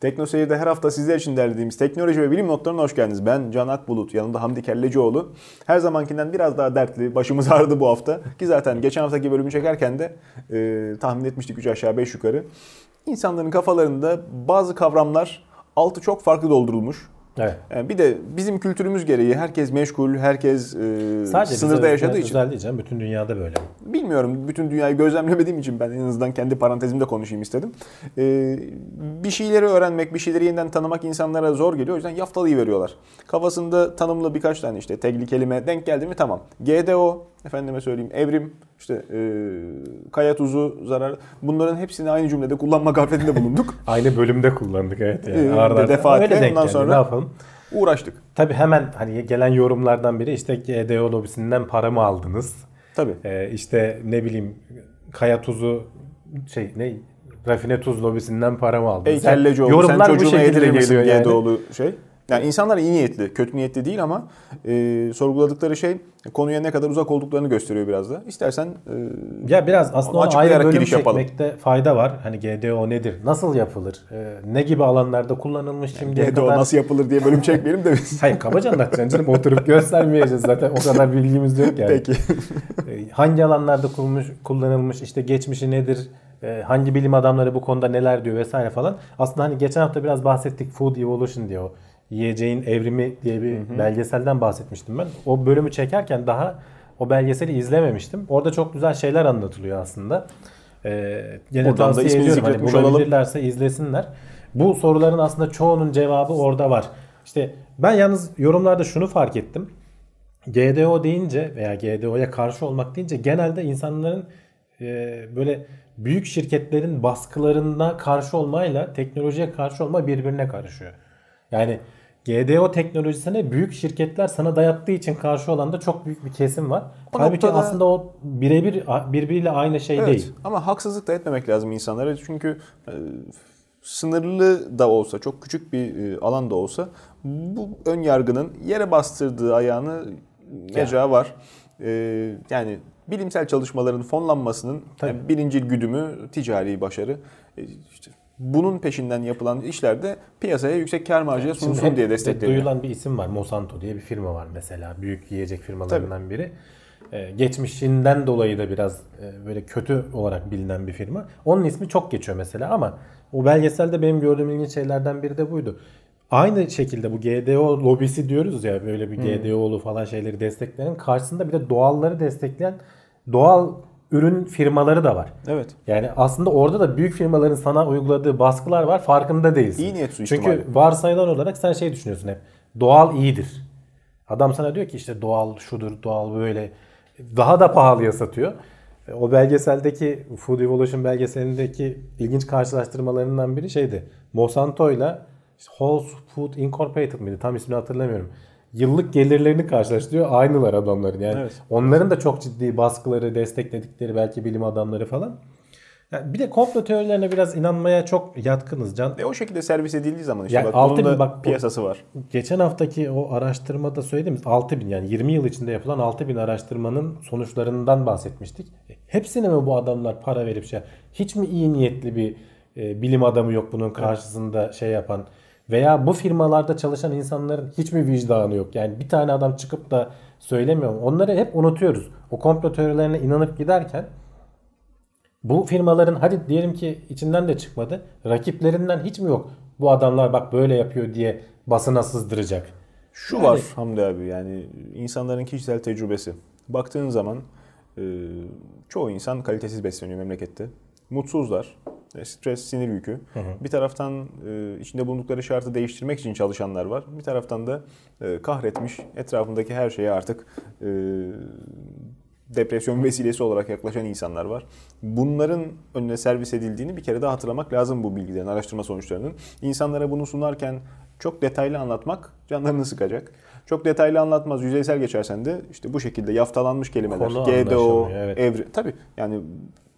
Tekno Seyir'de her hafta sizler için derlediğimiz teknoloji ve bilim notlarına hoş geldiniz. Ben Can Akbulut, yanımda Hamdi Kellecioğlu. Her zamankinden biraz daha dertli, başımız ağrıdı bu hafta. Ki zaten geçen haftaki bölümü çekerken de e, tahmin etmiştik 3 aşağı 5 yukarı. İnsanların kafalarında bazı kavramlar altı çok farklı doldurulmuş. Evet. Yani bir de bizim kültürümüz gereği herkes meşgul, herkes e, Sadece sınırda bize yaşadığı için. özel diyeceğim. Bütün dünyada böyle. Bilmiyorum. Bütün dünyayı gözlemlemediğim için ben en azından kendi parantezimde konuşayım istedim. Ee, bir şeyleri öğrenmek, bir şeyleri yeniden tanımak insanlara zor geliyor. O yüzden yaftalıyı veriyorlar. Kafasında tanımlı birkaç tane işte tegli kelime denk geldi mi tamam. GDO, efendime söyleyeyim evrim, işte e, kaya tuzu, zarar. Bunların hepsini aynı cümlede kullanma gafletinde bulunduk. Aynı bölümde kullandık evet. Yani. Ee, Arda defaatle Öyle ondan geldi, sonra- Ne yapalım? Uğraştık. Tabii hemen hani gelen yorumlardan biri işte GDO lobisinden para mı aldınız? Tabii. Ee, işte ne bileyim kaya tuzu şey ne rafine tuz lobisinden para mı aldınız? Ey kelleci oğlu sen çocuğuna yedirir misin yani. GDO'lu şey? Yani insanlar iyi niyetli, kötü niyetli değil ama e, sorguladıkları şey konuya ne kadar uzak olduklarını gösteriyor biraz da. İstersen e, Ya biraz aslında ona ayrı bölüm giriş yapalım. çekmekte fayda var. Hani GDO nedir? Nasıl yapılır? Ee, ne gibi alanlarda kullanılmış şimdiye GDO kadar? nasıl yapılır diye bölüm çekmeyelim de biz. Hayır kabaca anlatacaksın canım. Oturup göstermeyeceğiz zaten. O kadar bilgimiz yok yani. Peki. Ee, hangi alanlarda kullanılmış, kullanılmış işte geçmişi nedir? Ee, hangi bilim adamları bu konuda neler diyor vesaire falan. Aslında hani geçen hafta biraz bahsettik Food Evolution diyor. Yiyeceğin evrimi diye bir belgeselden bahsetmiştim ben. O bölümü çekerken daha o belgeseli izlememiştim. Orada çok güzel şeyler anlatılıyor aslında. Ee, gene Buradan da tavsiye ismini ediyorum. Hani olalım. bulabilirlerse izlesinler. Bu soruların aslında çoğunun cevabı orada var. İşte ben yalnız yorumlarda şunu fark ettim. GDO deyince veya GDO'ya karşı olmak deyince genelde insanların e, böyle büyük şirketlerin baskılarına karşı olmayla teknolojiye karşı olma birbirine karışıyor. Yani GDO teknolojisine büyük şirketler sana dayattığı için karşı olan da çok büyük bir kesim var. O Halbuki noktada- aslında o birebir birbiriyle aynı şey Evet. değil. Ama haksızlık da etmemek lazım insanlara. Çünkü e, sınırlı da olsa, çok küçük bir e, alan da olsa bu ön yargının yere bastırdığı ayağını mecağı var. E, yani bilimsel çalışmaların fonlanmasının Tabii. yani birincil güdümü ticari başarı. E, işte bunun peşinden yapılan işlerde piyasaya yüksek kar marjıya Şimdi sunsun hep diye destekleniyor. Duyulan bir isim var. Monsanto diye bir firma var mesela. Büyük yiyecek firmalarından biri. Ee, geçmişinden dolayı da biraz e, böyle kötü olarak bilinen bir firma. Onun ismi çok geçiyor mesela ama o belgeselde benim gördüğüm ilginç şeylerden biri de buydu. Aynı şekilde bu GDO lobisi diyoruz ya böyle bir GDO'lu falan şeyleri destekleyen karşısında bir de doğalları destekleyen doğal ürün firmaları da var. Evet. Yani aslında orada da büyük firmaların sana uyguladığı baskılar var farkında değilsin. İyi niyet. Çünkü varsayılan olarak sen şey düşünüyorsun hep. Doğal iyidir. Adam sana diyor ki işte doğal şudur, doğal böyle. Daha da pahalıya satıyor. O belgeseldeki Food Evolution belgeselindeki ilginç karşılaştırmalarından biri şeydi. Monsanto ile Whole Food Incorporated mıydı? Tam ismini hatırlamıyorum. Yıllık gelirlerini karşılaştırıyor. Aynılar adamların. Yani Evet. onların da çok ciddi baskıları, destekledikleri belki bilim adamları falan. Yani bir de komplo teorilerine biraz inanmaya çok yatkınız Can. E o şekilde servis edildiği zaman işte Ya bak altı bunun da bin bak piyasası var. Geçen haftaki o araştırmada söylediğimiz 6000 yani 20 yıl içinde yapılan 6000 araştırmanın sonuçlarından bahsetmiştik. E, Hepsine mi bu adamlar para verip şey hiç mi iyi niyetli bir e, bilim adamı yok bunun karşısında şey yapan veya bu firmalarda çalışan insanların hiç mi vicdanı yok? Yani bir tane adam çıkıp da söylemiyor. Onları hep unutuyoruz. O komplo teorilerine inanıp giderken bu firmaların hadi diyelim ki içinden de çıkmadı. Rakiplerinden hiç mi yok? Bu adamlar bak böyle yapıyor diye basına sızdıracak. Şu Yani- var Hamdi abi yani insanların kişisel tecrübesi. Baktığın zaman e, çoğu insan kalitesiz besleniyor memlekette. Mutsuzlar. E, Stres, sinir yükü. Bir taraftan e, içinde bulundukları şartı değiştirmek için çalışanlar var. Bir taraftan da e, kahretmiş etrafındaki her şeye artık e, depresyon vesilesi olarak yaklaşan insanlar var. Bunların önüne servis edildiğini bir kere daha hatırlamak lazım bu bilgilerin, araştırma sonuçlarının. İnsanlara bunu sunarken çok detaylı anlatmak canlarını sıkacak. Çok detaylı anlatmaz, yüzeysel geçersen de işte bu şekilde yaftalanmış kelimeler, Konu GDO, evet. evri, tabii yani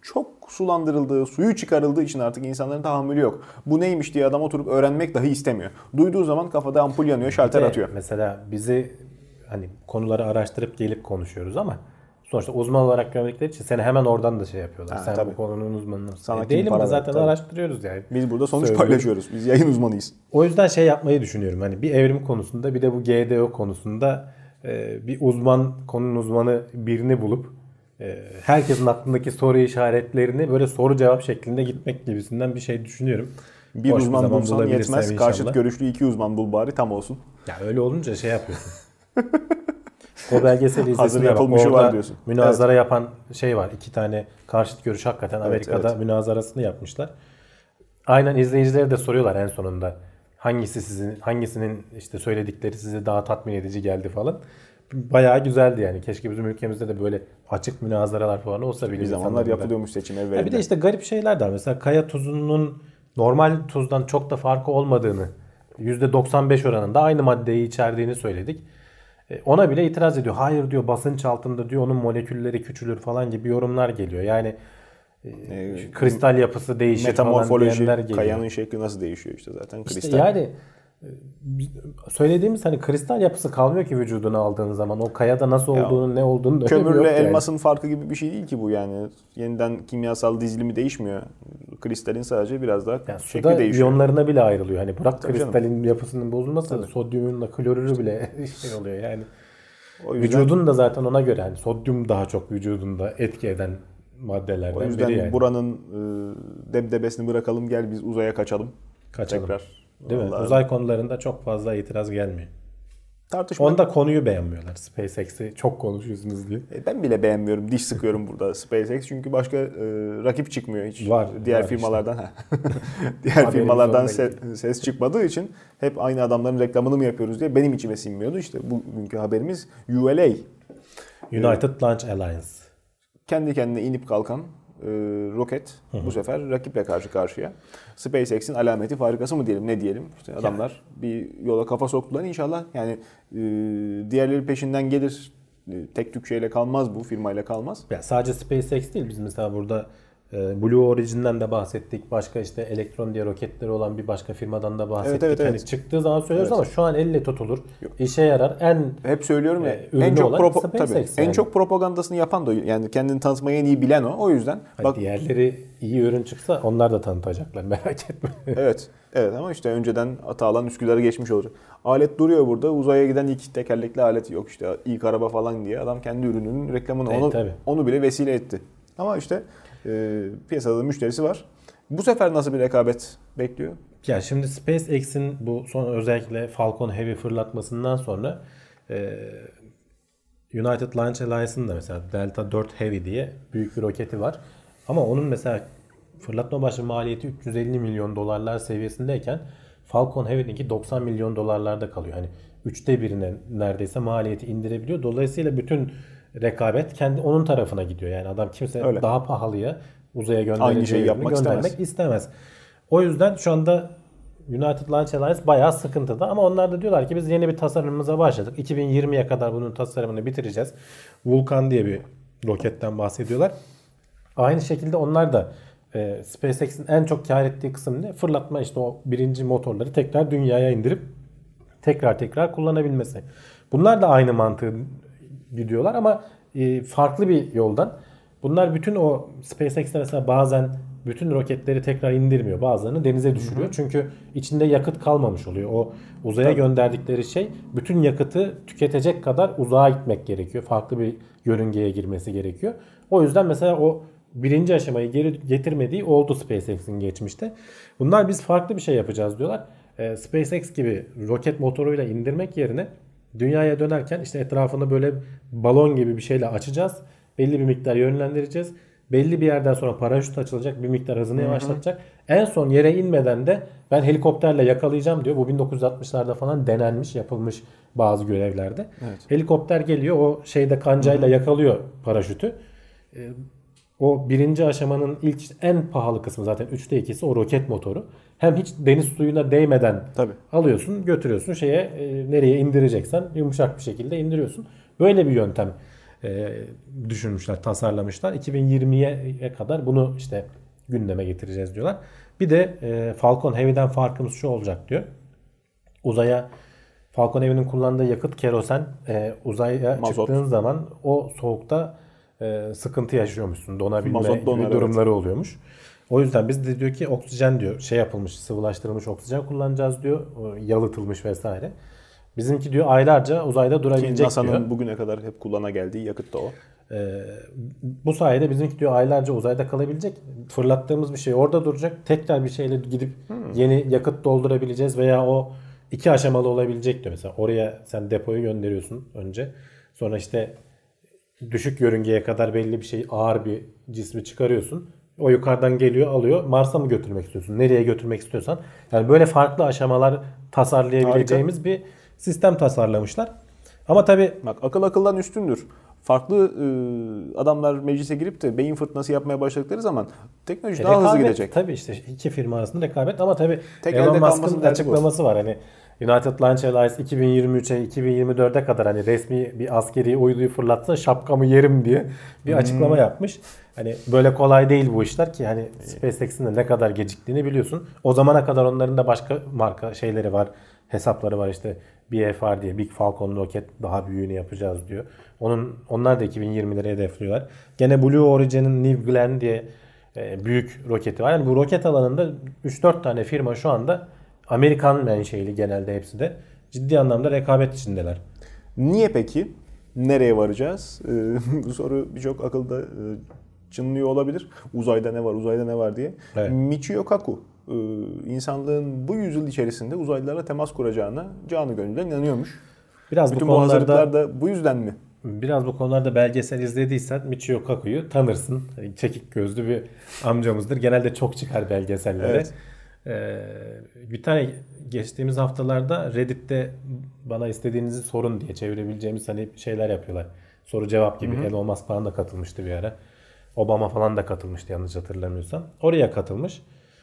çok sulandırıldığı, suyu çıkarıldığı için artık insanların tahammülü yok. Bu neymiş diye adam oturup öğrenmek dahi istemiyor. Duyduğu zaman kafada ampul yanıyor, şalter atıyor. Mesela bizi hani konuları araştırıp gelip konuşuyoruz ama sonuçta uzman olarak gördükleri için seni hemen oradan da şey yapıyorlar. Ha, Sen tabii. bu konunun uzmanı mısın? Sana E, değilim de zaten tabii. araştırıyoruz yani. Biz burada sonuç Söylüyorum. paylaşıyoruz. Biz yayın uzmanıyız. O yüzden şey yapmayı düşünüyorum. Hani bir evrim konusunda bir de bu GDO konusunda e, bir uzman, konunun uzmanı birini bulup e, herkesin aklındaki soru işaretlerini böyle soru cevap şeklinde gitmek gibisinden bir şey düşünüyorum. Bir Boş uzman zaman bulsan yetmez. Karşıt görüşlü iki uzman bul bari tam olsun. Ya öyle olunca şey yapıyorsun. o belgeseli izlesin yapılmışı orada var diyorsun. Münazara yapan şey var. İki tane karşıt görüş hakikaten Evet, Amerika'da evet. münazarasını yapmışlar. Aynen izleyicilere de soruyorlar en sonunda. Hangisi sizin hangisinin işte söyledikleri size daha tatmin edici geldi falan. Bayağı güzeldi yani. Keşke bizim ülkemizde de böyle açık münazaralar falan olsa bilim Bir zamanlar yapılıyormuş seçim evvelinde. Ya bir de işte garip şeyler de var. Mesela kaya tuzunun normal tuzdan çok da farkı olmadığını, %95 oranında aynı maddeyi içerdiğini söyledik. E, Ona bile itiraz ediyor. Hayır diyor basınç altında diyor onun molekülleri küçülür falan gibi yorumlar geliyor. Yani Ee, kristal yapısı değişir falan metamorfoloji, diyenler geliyor. kayanın şekli nasıl değişiyor işte zaten İşte kristal. yani e, söylediğimiz hani kristal yapısı kalmıyor ki vücuduna aldığın zaman. O kayada nasıl olduğunu, ne olduğunu Kömürle yok yani. elmasın farkı gibi bir şey değil ki bu yani. Yeniden kimyasal dizilimi değişmiyor. Kristalin sadece biraz daha Yani şekli suda değişiyor. iyonlarına bile ayrılıyor. Hani bırak Tabii canım. kristalin yapısının bozulması sodyumunla klorürü bile şey oluyor yani. O yüzden, Vücudun da zaten ona göre yani sodyum daha çok vücudunda etki eden maddelerden o yüzden biri yani. buranın e, debdebesini bırakalım gel biz uzaya kaçalım. Kaçalım. Tekrar. Değil mi? Vallahi Uzay konularında çok fazla itiraz gelmiyor. Tartışma. Onda konuyu beğenmiyorlar. SpaceX'i çok konuşuyorsunuz diye. E, Ben bile beğenmiyorum. Diş sıkıyorum burada SpaceX. Çünkü başka e, rakip çıkmıyor hiç. Var, Diğer var firmalardan. ha. Diğer Haberimiz firmalardan se- ses çıkmadığı için hep aynı adamların reklamını mı yapıyoruz diye benim içime sinmiyordu. İşte bugünkü haberimiz ULA. United Launch Alliance. Kendi kendine inip kalkan e, roket bu sefer rakiple karşı karşıya. SpaceX'in alameti farikası mı diyelim ne diyelim. İşte adamlar bir yola kafa soktular inşallah. Yani e, diğerleri peşinden gelir. E, tek tük şeyle kalmaz bu firmayla kalmaz. Ya sadece SpaceX değil biz mesela burada Blue Origin'den de bahsettik. Başka işte Electron diye roketleri olan bir başka firmadan da bahsettik. Evet, evet, Hani evet. çıktığı zaman söylüyoruz Evet. ama şu an elle tutulur. işe yarar. En Hep söylüyorum ya Ee, ürünü en çok propo- tabii, en yani. çok propagandasını yapan da yani kendini tanıtmayı en iyi bilen o. O yüzden Hani bak diğerleri iyi ürün çıksa onlar da tanıtacaklar merak etme. evet. Evet ama işte önceden Atalan Üsküdar'ı geçmiş olacak. Alet duruyor burada. Uzaya giden ilk tekerlekli alet yok işte ilk araba falan diye. Adam kendi ürününün reklamını Evet, onu tabii. onu bile vesile etti. Ama işte e, piyasada müşterisi var. Bu sefer nasıl bir rekabet bekliyor? ya şimdi SpaceX'in bu son özellikle Falcon Heavy fırlatmasından sonra e, United Launch Alliance'ın da mesela Delta 4 Heavy diye büyük bir roketi var. Ama onun mesela fırlatma başı maliyeti 350 milyon dolarlar seviyesindeyken Falcon Heavy'ninki 90 milyon dolarlarda kalıyor. Hani üçte birine neredeyse maliyeti indirebiliyor. Dolayısıyla bütün rekabet kendi onun tarafına gidiyor. Yani adam kimse Öyle. daha pahalıya uzaya göndereceği yapmak göndermek istemez. istemez. O yüzden şu anda United Launch Alliance bayağı sıkıntıda ama onlar da diyorlar ki biz yeni bir tasarımımıza başladık. 2020'ye kadar bunun tasarımını bitireceğiz. Vulkan diye bir roketten bahsediyorlar. Aynı şekilde onlar da e, SpaceX'in en çok kar ettiği kısım ne? Fırlatma işte o birinci motorları tekrar dünyaya indirip tekrar tekrar kullanabilmesi. Bunlar da aynı mantığı gidiyorlar ama e, farklı bir yoldan. Bunlar bütün o SpaceX'te mesela bazen bütün roketleri tekrar indirmiyor. Bazılarını denize düşürüyor. Çünkü içinde yakıt kalmamış oluyor. O uzaya gönderdikleri şey bütün yakıtı tüketecek kadar uzağa gitmek gerekiyor. Farklı bir yörüngeye girmesi gerekiyor. O yüzden mesela o birinci aşamayı geri getirmediği oldu SpaceX'in geçmişte. Bunlar biz farklı bir şey yapacağız diyorlar. Ee, SpaceX gibi roket motoruyla indirmek yerine dünyaya dönerken işte etrafını böyle balon gibi bir şeyle açacağız. Belli bir miktar yönlendireceğiz. Belli bir yerden sonra paraşüt açılacak. Bir miktar hızını yavaşlatacak. En son yere inmeden de ben helikopterle yakalayacağım diyor. Bu 1960'larda falan denenmiş, yapılmış bazı görevlerde. Helikopter geliyor o şeyde kancayla yakalıyor paraşütü. Ee, o birinci aşamanın ilk en pahalı kısmı zaten 3'te 2'si o roket motoru. Hem hiç deniz suyuna değmeden Tabii. alıyorsun götürüyorsun şeye e, nereye indireceksen yumuşak bir şekilde indiriyorsun. Böyle bir yöntem e, düşünmüşler, tasarlamışlar. 2020'ye kadar bunu işte gündeme getireceğiz diyorlar. Bir de e, Falcon Heavy'den farkımız şu olacak diyor. Uzaya Falcon Heavy'nin kullandığı yakıt kerosen e, uzaya Mazot. çıktığın zaman o soğukta e, sıkıntı yaşıyormuşsun. Donabilme Mazot donar, gibi evet. durumları oluyormuş. O yüzden biz de diyor ki oksijen diyor şey yapılmış sıvılaştırılmış oksijen kullanacağız diyor. Yalıtılmış vesaire. Bizimki diyor aylarca uzayda Ki durabilecek diyor. NASA'nın bugüne kadar hep kullana geldiği yakıt da o. Ee, bu sayede bizimki diyor aylarca uzayda kalabilecek. Fırlattığımız bir şey orada duracak. Tekrar bir şeyle gidip yeni yakıt doldurabileceğiz veya o iki aşamalı olabilecek diyor. Mesela oraya sen depoyu gönderiyorsun önce. Sonra işte düşük yörüngeye kadar belli bir şey ağır bir cismi çıkarıyorsun. O yukarıdan geliyor alıyor. Mars'a mı götürmek istiyorsun? Nereye götürmek istiyorsan. Yani böyle farklı aşamalar tasarlayabileceğimiz bir sistem tasarlamışlar. Ama tabii Bak akıl akıldan üstündür. Farklı e, adamlar meclise girip de beyin fırtınası yapmaya başladıkları zaman teknoloji daha hızlı Rekabet, gidecek. Tabii işte iki firma arasında rekabet ama tabii Tek Elon Musk'ın derdi bu. açıklaması var. Hani United Launch Alliance 2023'e 2024'e kadar hani resmi bir askeri uyduyu fırlatsa şapkamı yerim diye bir açıklama Hmm. yapmış. Hani böyle kolay değil bu işler ki hani SpaceX'in de ne kadar geciktiğini biliyorsun. O zamana kadar onların da başka marka şeyleri var, hesapları var işte BFR diye Big Falcon roket daha büyüğünü yapacağız diyor. Onun onlar da 2020'lere hedefliyorlar. Gene Blue Origin'in New Glenn diye e, büyük roketi var. Yani bu roket alanında 3-4 tane firma şu anda Amerikan menşeili genelde hepsi de ciddi anlamda rekabet içindeler. Niye peki? Nereye varacağız? E, bu soru birçok akılda e, çınlıyor olabilir. Uzayda ne var, uzayda ne var diye. Evet. Michio Kaku e, insanlığın bu yüzyıl içerisinde uzaylılarla temas kuracağına canı gönülden inanıyormuş. Biraz Bütün bu bu konularda hazırlıklar da bu yüzden mi? Biraz bu konularda belgesel izlediysen Michio Kaku'yu tanırsın. Hani Çekik gözlü bir amcamızdır. Genelde çok çıkar belgesellere. Evet. Ee, bir tane geçtiğimiz haftalarda Reddit'te bana istediğinizi sorun diye çevirebileceğimiz hani şeyler yapıyorlar. Soru cevap gibi. Elon Musk falan da katılmıştı bir ara. Obama falan da katılmıştı yanlış hatırlamıyorsam. Oraya katılmış.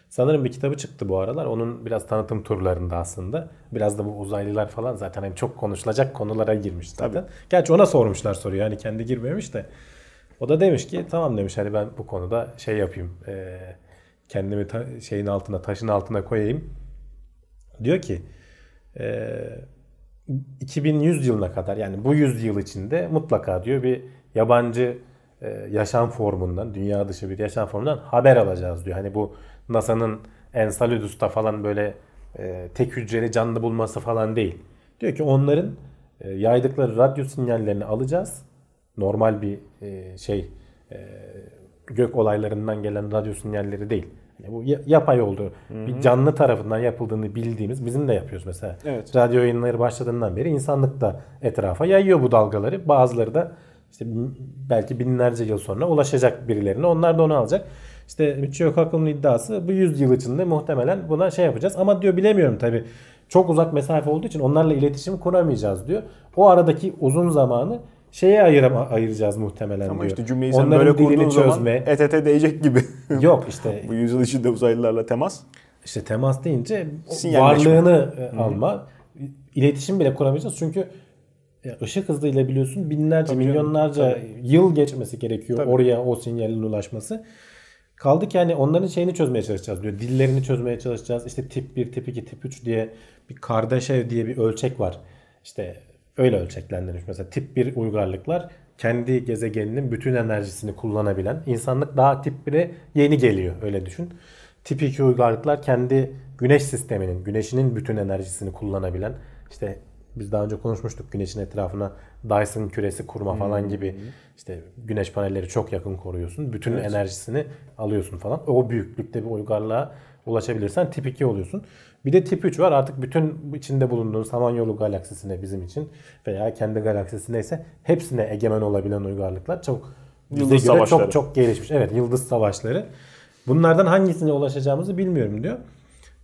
Sanırım bir kitabı çıktı bu aralar. Onun biraz tanıtım turlarında aslında. Biraz da bu uzaylılar falan zaten hani çok konuşulacak konulara girmiş zaten. Gerçi ona sormuşlar soruyu. Yani kendi girmemiş de. O da demiş ki tamam demiş hani ben bu konuda şey yapayım. eee, kendimi ta- şeyin altına taşın altına koyayım. Diyor ki eee 2100 yılına kadar yani bu yüzyıl içinde mutlaka diyor bir yabancı e, yaşam formundan, dünya dışı bir yaşam formundan haber alacağız diyor. Hani bu NASA'nın Enceladus'ta falan böyle e, tek hücreli canlı bulması falan değil. Diyor ki onların e, yaydıkları radyo sinyallerini alacağız. Normal bir e, şey e, gök olaylarından gelen radyo sinyalleri değil. Bu ya- yapay olduğu bir canlı tarafından yapıldığını bildiğimiz bizim de yapıyoruz mesela. Evet. Radyo yayınları başladığından beri insanlık da etrafa yayıyor bu dalgaları. Bazıları da işte belki binlerce yıl sonra ulaşacak birilerine. Onlar da onu alacak. İşte Michio Kaku'nun iddiası bu yüzyıl içinde muhtemelen buna şey yapacağız. Ama diyor bilemiyorum tabi. Çok uzak mesafe olduğu için onlarla iletişim kuramayacağız diyor. O aradaki uzun zamanı şeye ayıram ayıracağız muhtemelen Ama diyor. işte cümleyi sen Onların böyle dilini kurduğun zaman çözme. ETT değecek gibi. Yok işte bu yüzyıl içinde uzaylılarla temas. İşte temas deyince varlığını e, alma. İletişim bile kuramayacağız çünkü ışık hızıyla biliyorsun binlerce Tabii canım, milyonlarca yıl geçmesi gerekiyor Tabii. oraya o sinyalin ulaşması. Kaldı ki hani onların şeyini çözmeye çalışacağız diyor. Dillerini çözmeye çalışacağız. İşte tip 1, tip 2, tip 3 diye bir Kardashev diye bir ölçek var. İşte öyle ölçeklendirilmiş. Mesela tip 1 uygarlıklar kendi gezegeninin bütün enerjisini kullanabilen. insanlık daha tip 1'e yeni geliyor öyle düşün. Tip 2 uygarlıklar kendi güneş sisteminin, güneşinin bütün enerjisini kullanabilen. İşte biz daha önce konuşmuştuk güneşin etrafına Dyson küresi kurma falan gibi işte güneş panelleri çok yakın koruyorsun. Bütün enerjisini alıyorsun falan. O büyüklükte bir uygarlığa ulaşabilirsen tip 2 oluyorsun. Bir de tip 3 var artık bütün içinde bulunduğun Samanyolu galaksisine bizim için veya kendi galaksisine ise hepsine egemen olabilen uygarlıklar çok bize Yıldız göre savaşları. çok çok gelişmiş. Evet yıldız savaşları. Bunlardan hangisine ulaşacağımızı bilmiyorum diyor.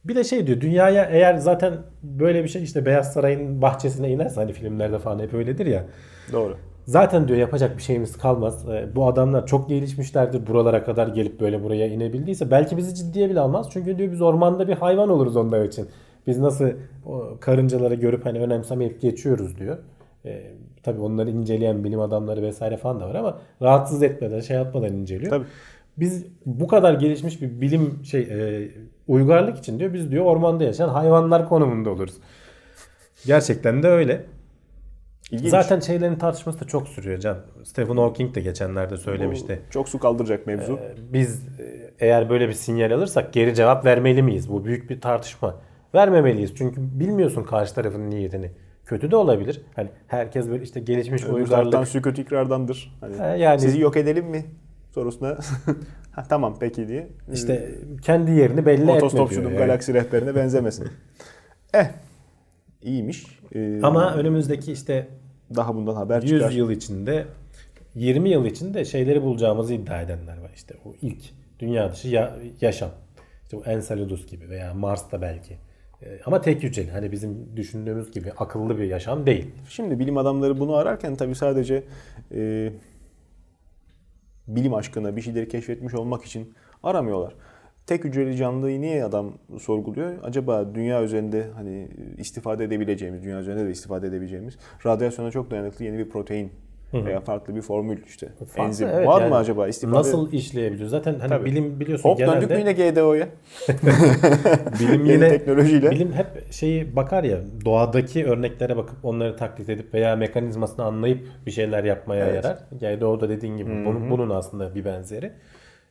Bir de şey diyor dünyaya eğer zaten böyle bir şey işte Beyaz Saray'ın bahçesine inerse hani filmlerde falan hep öyledir ya. Doğru. Zaten diyor yapacak bir şeyimiz kalmaz. Ee, Bu adamlar çok gelişmişlerdir buralara kadar gelip böyle buraya inebildiyse belki bizi ciddiye bile almaz. Çünkü diyor biz ormanda bir hayvan oluruz onlar için. Biz nasıl karıncaları görüp hani önemsemeyip geçiyoruz diyor. Ee, tabii onları inceleyen bilim adamları vesaire falan da var ama rahatsız etmeden şey yapmadan inceliyor. Tabii. Biz bu kadar gelişmiş bir bilim şey e, uygarlık için diyor biz diyor ormanda yaşayan hayvanlar konumunda oluruz. Gerçekten de öyle. İlginç. Zaten şeylerin tartışması da çok sürüyor Can. Stephen Hawking de geçenlerde söylemişti. Bu çok su kaldıracak mevzu. Ee, Biz e, eğer böyle bir sinyal alırsak geri cevap vermeli miyiz? Bu büyük bir tartışma. Vermemeliyiz. Çünkü bilmiyorsun karşı tarafın niyetini. Kötü de olabilir. Hani herkes böyle işte gelişmiş taraftan uygarlık. sükut ikrardandır. Hani Ha, yani- sizi yok edelim mi sorusuna ha, tamam peki diye. işte kendi yerini belli etme diyor. Otostopçunun yani. galaksi rehberine benzemesin. eh iyiymiş. Ee, Ama önümüzdeki işte daha bundan haber 100 çıkar. yıl içinde 20 yıl içinde şeyleri bulacağımızı iddia edenler var. İşte o ilk dünya dışı ya- yaşam. İşte bu Enceladus gibi veya Mars'ta belki. Ee, Ama tek hücreli. Hani bizim düşündüğümüz gibi akıllı bir yaşam değil. Şimdi bilim adamları bunu ararken tabii sadece e, bilim aşkına bir şeyleri keşfetmiş olmak için aramıyorlar. Tek hücreli canlıyı niye adam sorguluyor? Acaba dünya üzerinde hani istifade edebileceğimiz, dünya üzerinde de istifade edebileceğimiz radyasyona çok dayanıklı yeni bir protein veya farklı bir formül işte Farklı, enzim evet var yani mı acaba istifade? Nasıl işleyebiliyor? Zaten hani Tabii. bilim biliyorsun Hop döndük mü genelde yine GDO'ya? bilim yine teknolojiyle. bilim hep şeyi bakar ya doğadaki örneklere bakıp onları taklit edip veya mekanizmasını anlayıp bir şeyler yapmaya Evet. yarar. Yani doğuda dediğin gibi bunun, bunun aslında bir benzeri.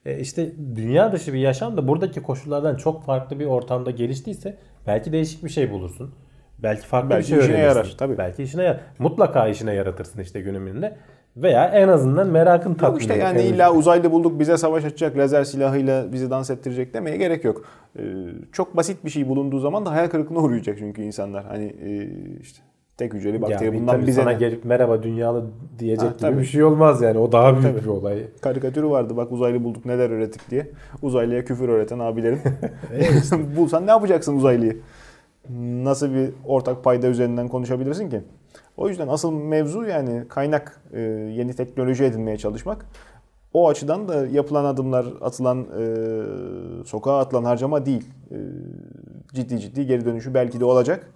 E işte dünya dışı bir yaşam da buradaki koşullardan çok farklı bir ortamda geliştiyse belki değişik bir şey bulursun. Belki farklı Belki bir şey işine öğrenirsin. yarar, tabii. Belki işine yarar. Mutlaka işine yaratırsın işte günümünde. Veya en azından merakın tatmin Yok işte yani En- illa uzaylı bulduk bize savaş açacak lazer silahıyla bizi dans ettirecek demeye gerek yok. Ee, çok basit bir şey bulunduğu zaman da hayal kırıklığına uğrayacak çünkü insanlar. Hani e, işte tek hücreli Ya bakteri bir bundan bize sana ne? gelip merhaba dünyalı diyecek Ha, gibi tabii. bir şey olmaz yani. O daha büyük Tabii. bir olay. Karikatürü vardı bak uzaylı bulduk neler öğrettik diye. Uzaylıya küfür öğreten abilerin. Bulsan ne yapacaksın uzaylıyı? Nasıl bir ortak payda üzerinden konuşabilirsin ki? O yüzden asıl mevzu yani kaynak e, yeni teknoloji edinmeye çalışmak. O açıdan da yapılan adımlar, atılan e, sokağa atılan harcama değil. E, ciddi ciddi geri dönüşü belki de olacak.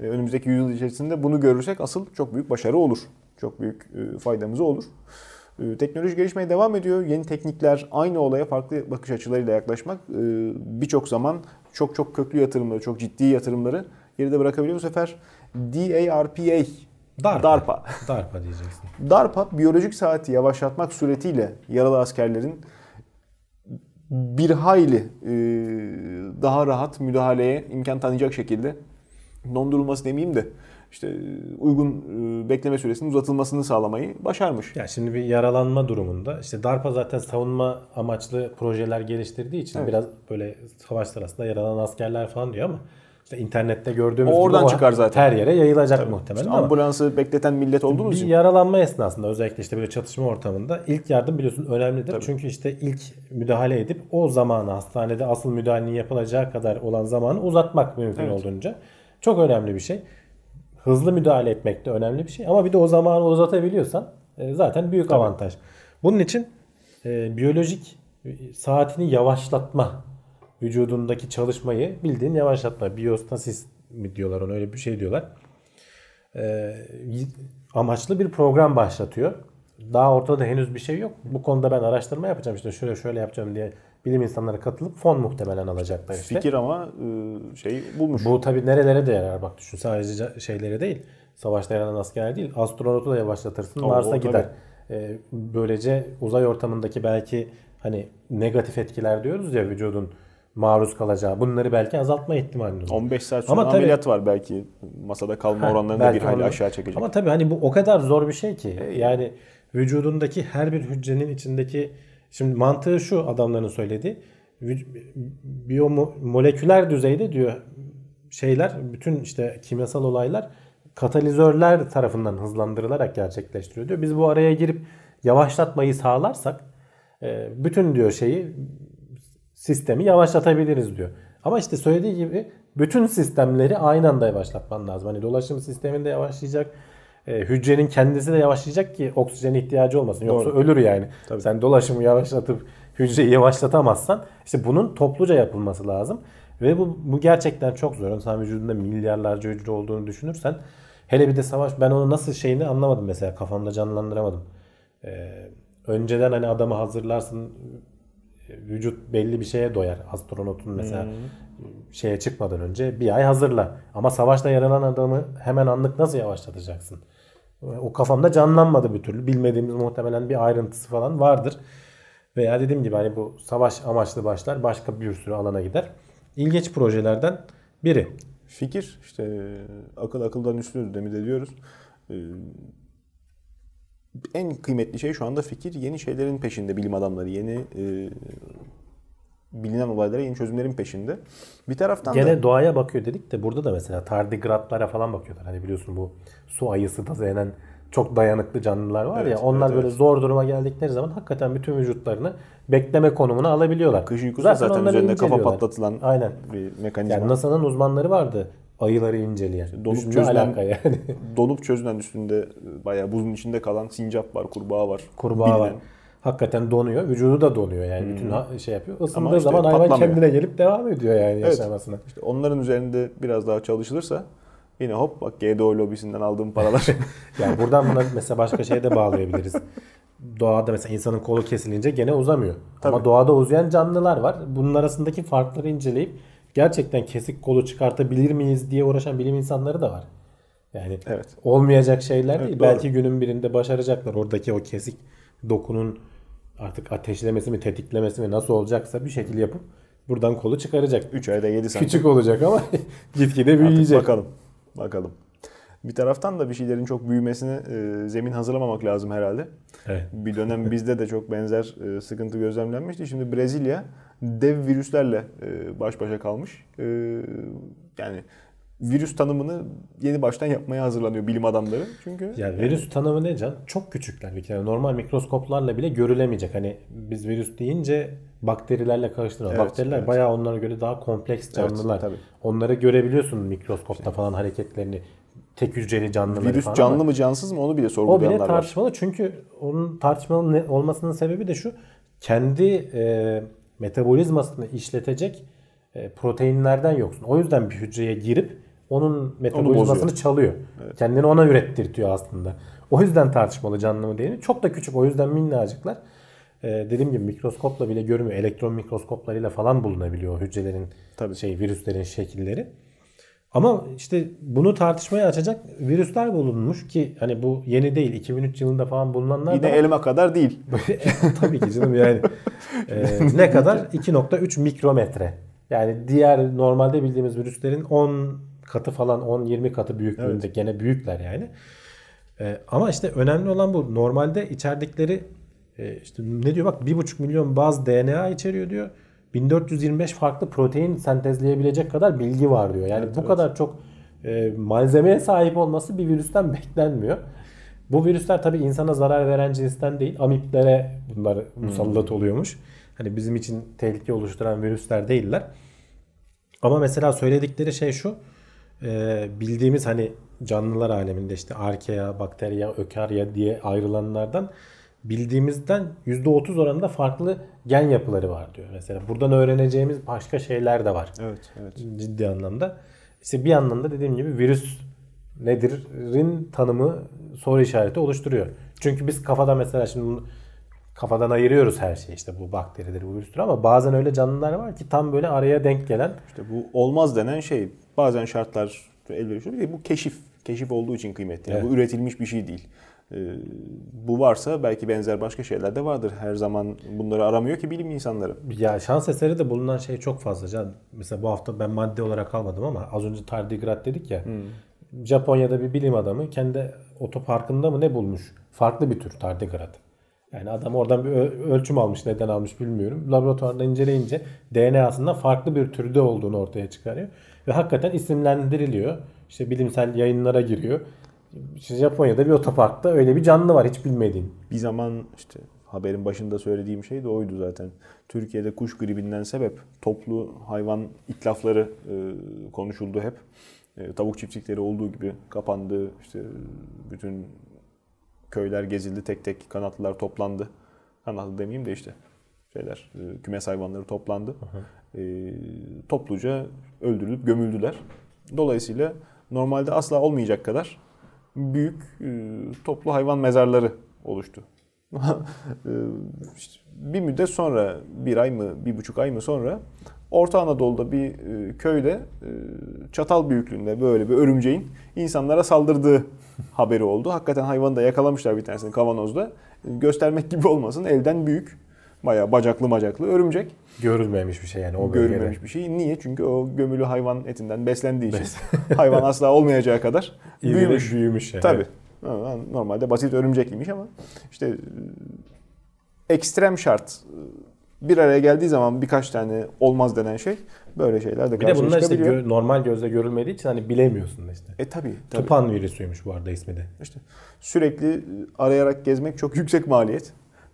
E, önümüzdeki yüzyıl içerisinde bunu görürsek asıl çok büyük başarı olur. Çok büyük e, faydamıza olur. E, Teknoloji gelişmeye devam ediyor. Yeni teknikler, aynı olaya farklı bakış açılarıyla yaklaşmak e, birçok zaman çok çok köklü yatırımları, çok ciddi yatırımları geride bırakabiliyor. Bu sefer DARPA, DARPA. DARPA. Darpa diyeceksin. DARPA biyolojik saati yavaşlatmak suretiyle yaralı askerlerin bir hayli e, daha rahat müdahaleye imkan tanıyacak şekilde dondurulması demeyeyim de işte e, uygun e, bekleme süresinin uzatılmasını sağlamayı başarmış. Ya şimdi bir yaralanma durumunda işte DARPA zaten savunma amaçlı projeler geliştirdiği için Evet. biraz böyle savaş sırasında yaralanan askerler falan diyor ama işte internette gördüğümüz O gibi oradan o çıkar zaten. her yere yayılacak muhtemelen İşte ama ambulansı bekleten millet olduğumuz bir için. yaralanma esnasında özellikle işte böyle çatışma ortamında ilk yardım biliyorsun önemlidir. Tabii. Çünkü işte ilk müdahale edip o zamanı hastanede asıl müdahalenin yapılacağı kadar olan zamanı uzatmak mümkün Evet. olduğunca. Çok önemli bir şey. Hızlı müdahale etmek de önemli bir şey ama bir de o zamanı uzatabiliyorsan e, zaten büyük avantaj. Bunun için e, biyolojik e, saatini yavaşlatma vücudundaki çalışmayı bildiğin yavaşlatma. Biyostasis mi diyorlar ona öyle bir şey diyorlar e, amaçlı bir program başlatıyor. Daha ortada henüz bir şey yok. Bu konuda ben araştırma yapacağım işte şöyle şöyle yapacağım diye bilim insanları katılıp fon muhtemelen alacaklar işte. Fikir ama e, şey bulmuş. Bu tabi nerelere de yarar bak düşün sadece şeylere değil. Savaşta yaranan askerler değil. Astronotu da yavaşlatırsın. Mars'a gider. E, böylece uzay ortamındaki belki hani negatif etkiler diyoruz ya vücudun maruz kalacağı. Bunları belki azaltma ihtimali olur. 15 saat sonra Ama tabii- ameliyat var belki. Masada kalma Ha, oranlarını da bir hayli aşağı çekecek. Ama tabii hani bu o kadar zor bir şey ki. Yani vücudundaki her bir hücrenin içindeki şimdi mantığı şu adamların söylediği biyomoleküler düzeyde diyor şeyler bütün işte kimyasal olaylar katalizörler tarafından hızlandırılarak gerçekleştiriyor diyor. Biz bu araya girip yavaşlatmayı sağlarsak e, bütün diyor şeyi sistemi yavaşlatabiliriz diyor. Ama işte söylediği gibi bütün sistemleri aynı anda yavaşlatman lazım. Hani dolaşım sisteminde yavaşlayacak, e, hücrenin kendisi de yavaşlayacak ki oksijen ihtiyacı olmasın. Yoksa Doğru. ölür yani. Tabii. Sen dolaşımı yavaşlatıp hücreyi yavaşlatamazsan işte bunun topluca yapılması lazım. Ve bu, bu gerçekten çok zor. Sen vücudunda milyarlarca hücre olduğunu düşünürsen hele bir de savaş ben onu nasıl şeyini anlamadım mesela kafamda canlandıramadım. Ee, önceden hani adamı hazırlarsın vücut belli bir şeye doyar. Astronotun mesela şeye çıkmadan önce bir ay hazırla. Ama savaşta yaralan adamı hemen anlık nasıl yavaşlatacaksın? O kafamda canlanmadı bir türlü. Bilmediğimiz muhtemelen bir ayrıntısı falan vardır. Veya dediğim gibi hani bu savaş amaçlı başlar başka bir sürü alana gider. İlginç projelerden biri. Fikir işte akıl akıldan üstündür demin de diyoruz. En kıymetli şey şu anda fikir. Yeni şeylerin peşinde bilim adamları. Yeni e, bilinen olaylara yeni çözümlerin peşinde. Bir taraftan Gene da doğaya bakıyor dedik de burada da mesela tardigratlara falan bakıyorlar. Hani biliyorsun bu su ayısı da denen çok dayanıklı canlılar var Evet, ya. Onlar evet, böyle evet. zor duruma geldikleri zaman hakikaten bütün vücutlarını bekleme konumuna alabiliyorlar. kış uykusu zaten onları üzerinde kafa patlatılan Aynen. bir mekanizma. Yani NASA'nın uzmanları vardı ayıları inceleyen. Dolup Düşün ne çözülen- alaka yani. Dolup çözülen üstünde bayağı buzun içinde kalan sincap var, kurbağa var. Kurbağa Bilinen. var. Hakikaten donuyor. Vücudu da donuyor yani. Bütün ha- şey yapıyor. Isındığı işte zaman hayvan patlamıyor. kendine gelip devam ediyor yani Evet. yaşamasına. İşte onların üzerinde biraz daha çalışılırsa yine hop bak GDO lobisinden aldığım paralar. Yani buradan buna mesela başka şeye de bağlayabiliriz. Doğada mesela insanın kolu kesilince gene uzamıyor. Ama Tabii. doğada uzayan canlılar var. Bunun arasındaki farkları inceleyip gerçekten kesik kolu çıkartabilir miyiz diye uğraşan bilim insanları da var. Yani Evet. olmayacak şeyler Evet, değil. doğru. Belki günün birinde başaracaklar. Oradaki o kesik dokunun artık ateşlemesi mi tetiklemesi mi nasıl olacaksa bir şekilde yapıp buradan kolu çıkaracak. 3 ayda 7 santim. Küçük olacak ama gitgide Artık büyüyecek. bakalım. Bakalım. Bir taraftan da bir şeylerin çok büyümesine e, zemin hazırlamamak lazım herhalde. Evet. Bir dönem bizde de çok benzer e, sıkıntı gözlemlenmişti. Şimdi Brezilya dev virüslerle e, baş başa kalmış. E, yani virüs tanımını yeni baştan yapmaya hazırlanıyor bilim adamları. Çünkü Yani virüs tanımı ne can? Çok küçükler bir kere. Normal mikroskoplarla bile görülemeyecek. Hani biz virüs deyince bakterilerle karıştırıyoruz. Evet, Bakteriler evet. bayağı onlara göre daha kompleks canlılar. tabii. Onları görebiliyorsun mikroskopta falan hareketlerini. Tek hücreli canlıları virüs falan canlı mı cansız mı onu bile o bile sorgulayanlar var. tartışmalı çünkü onun tartışmalı olmasının sebebi de şu. Kendi e, metabolizmasını işletecek e, proteinlerden yoksun. O yüzden bir hücreye girip onun metabolizmasını bozuyor. çalıyor. Kendini ona ürettirtiyor aslında. O yüzden tartışmalı canlı mı değil mi? Çok da küçük o yüzden minnacıklar. E, dediğim gibi mikroskopla bile görünmüyor. Elektron mikroskoplarıyla falan bulunabiliyor hücrelerin Tabii. şey virüslerin şekilleri. Ama işte bunu tartışmaya açacak virüsler bulunmuş ki hani bu yeni değil 2003 yılında falan bulunanlar Yine da elma kadar değil. tabii ki canım yani Ee, ne kadar 2.3 mikrometre. Yani diğer normalde bildiğimiz virüslerin 10 katı falan 10-20 katı büyüklüğünde gene büyükler yani. Ee, ama işte önemli olan bu. Normalde içerdikleri e, işte ne diyor bak 1.5 milyon baz DNA içeriyor diyor. 1425 farklı protein sentezleyebilecek kadar bilgi var diyor. Yani bu kadar çok e, malzemeye sahip olması bir virüsten beklenmiyor. Bu virüsler tabii insana zarar veren cinsten değil. Amiplere bunlar musallat oluyormuş. Hani bizim için tehlike oluşturan virüsler değiller. Ama mesela söyledikleri şey şu. e, bildiğimiz hani canlılar aleminde işte arkea, bakterya, ökarya diye ayrılanlardan bildiğimizden %30 oranında farklı gen yapıları var diyor. Mesela buradan öğreneceğimiz başka şeyler de var Evet, evet. ciddi anlamda. İşte bir anlamda dediğim gibi virüs nedir'in tanımı soru işareti oluşturuyor. Çünkü biz kafada mesela şimdi kafadan ayırıyoruz her şeyi işte bu bakteridir, bu virüstür ama bazen öyle canlılar var ki tam böyle araya denk gelen İşte bu olmaz denen şey bazen şartlar elverişli. Bu keşif. Keşif olduğu için kıymetli. Yani Evet. Bu üretilmiş bir şey değil. Ee, bu varsa belki benzer başka şeyler de vardır. Her zaman bunları aramıyor ki bilim insanları. ya şans eseri de bulunan şey çok fazla. Can. Mesela bu hafta ben madde olarak almadım ama az önce tardigrat dedik ya. Japonya'da bir bilim adamı kendi otoparkında mı ne bulmuş? Farklı bir tür tardigrat. Yani adam oradan bir ölçüm almış neden almış bilmiyorum. Laboratuvarda inceleyince DNA'sında farklı bir türde olduğunu ortaya çıkarıyor. Ve hakikaten isimlendiriliyor. İşte bilimsel yayınlara giriyor. İşte Japonya'da bir otoparkta öyle bir canlı var hiç bilmediğin. Bir zaman işte haberin başında söylediğim şey de oydu zaten. Türkiye'de kuş gribinden sebep toplu hayvan itlafları e, konuşuldu hep. E, tavuk çiftlikleri olduğu gibi kapandı. İşte bütün köyler gezildi tek tek kanatlılar toplandı. Kanatlı demeyeyim de işte şeyler e, kümes hayvanları toplandı. E, topluca öldürülüp gömüldüler. Dolayısıyla normalde asla olmayacak kadar büyük e, toplu hayvan mezarları oluştu. E, işte bir müddet sonra, bir ay mı, bir buçuk ay mı sonra Orta Anadolu'da bir e, köyde çatal büyüklüğünde böyle bir örümceğin insanlara saldırdığı haberi oldu. Hakikaten hayvanı da yakalamışlar bir tanesini kavanozda. Göstermek gibi olmasın elden büyük. Bayağı bacaklı bacaklı örümcek. Görülmemiş bir şey yani o bölgede. Görülmemiş bir şey. Niye? Çünkü o gömülü hayvan etinden beslendiği için. hayvan asla olmayacağı kadar büyümüş. büyümüş yani. Tabii. Normalde basit örümcekliymiş ama işte e, ekstrem şart bir araya geldiği zaman birkaç tane olmaz denen şey böyle şeyler de Bir de bunlar işte gö- normal gözle görülmediği için hani bilemiyorsun da işte. E tabii. Tupan virüsüymüş bu arada ismi de. İşte sürekli arayarak gezmek çok yüksek maliyet.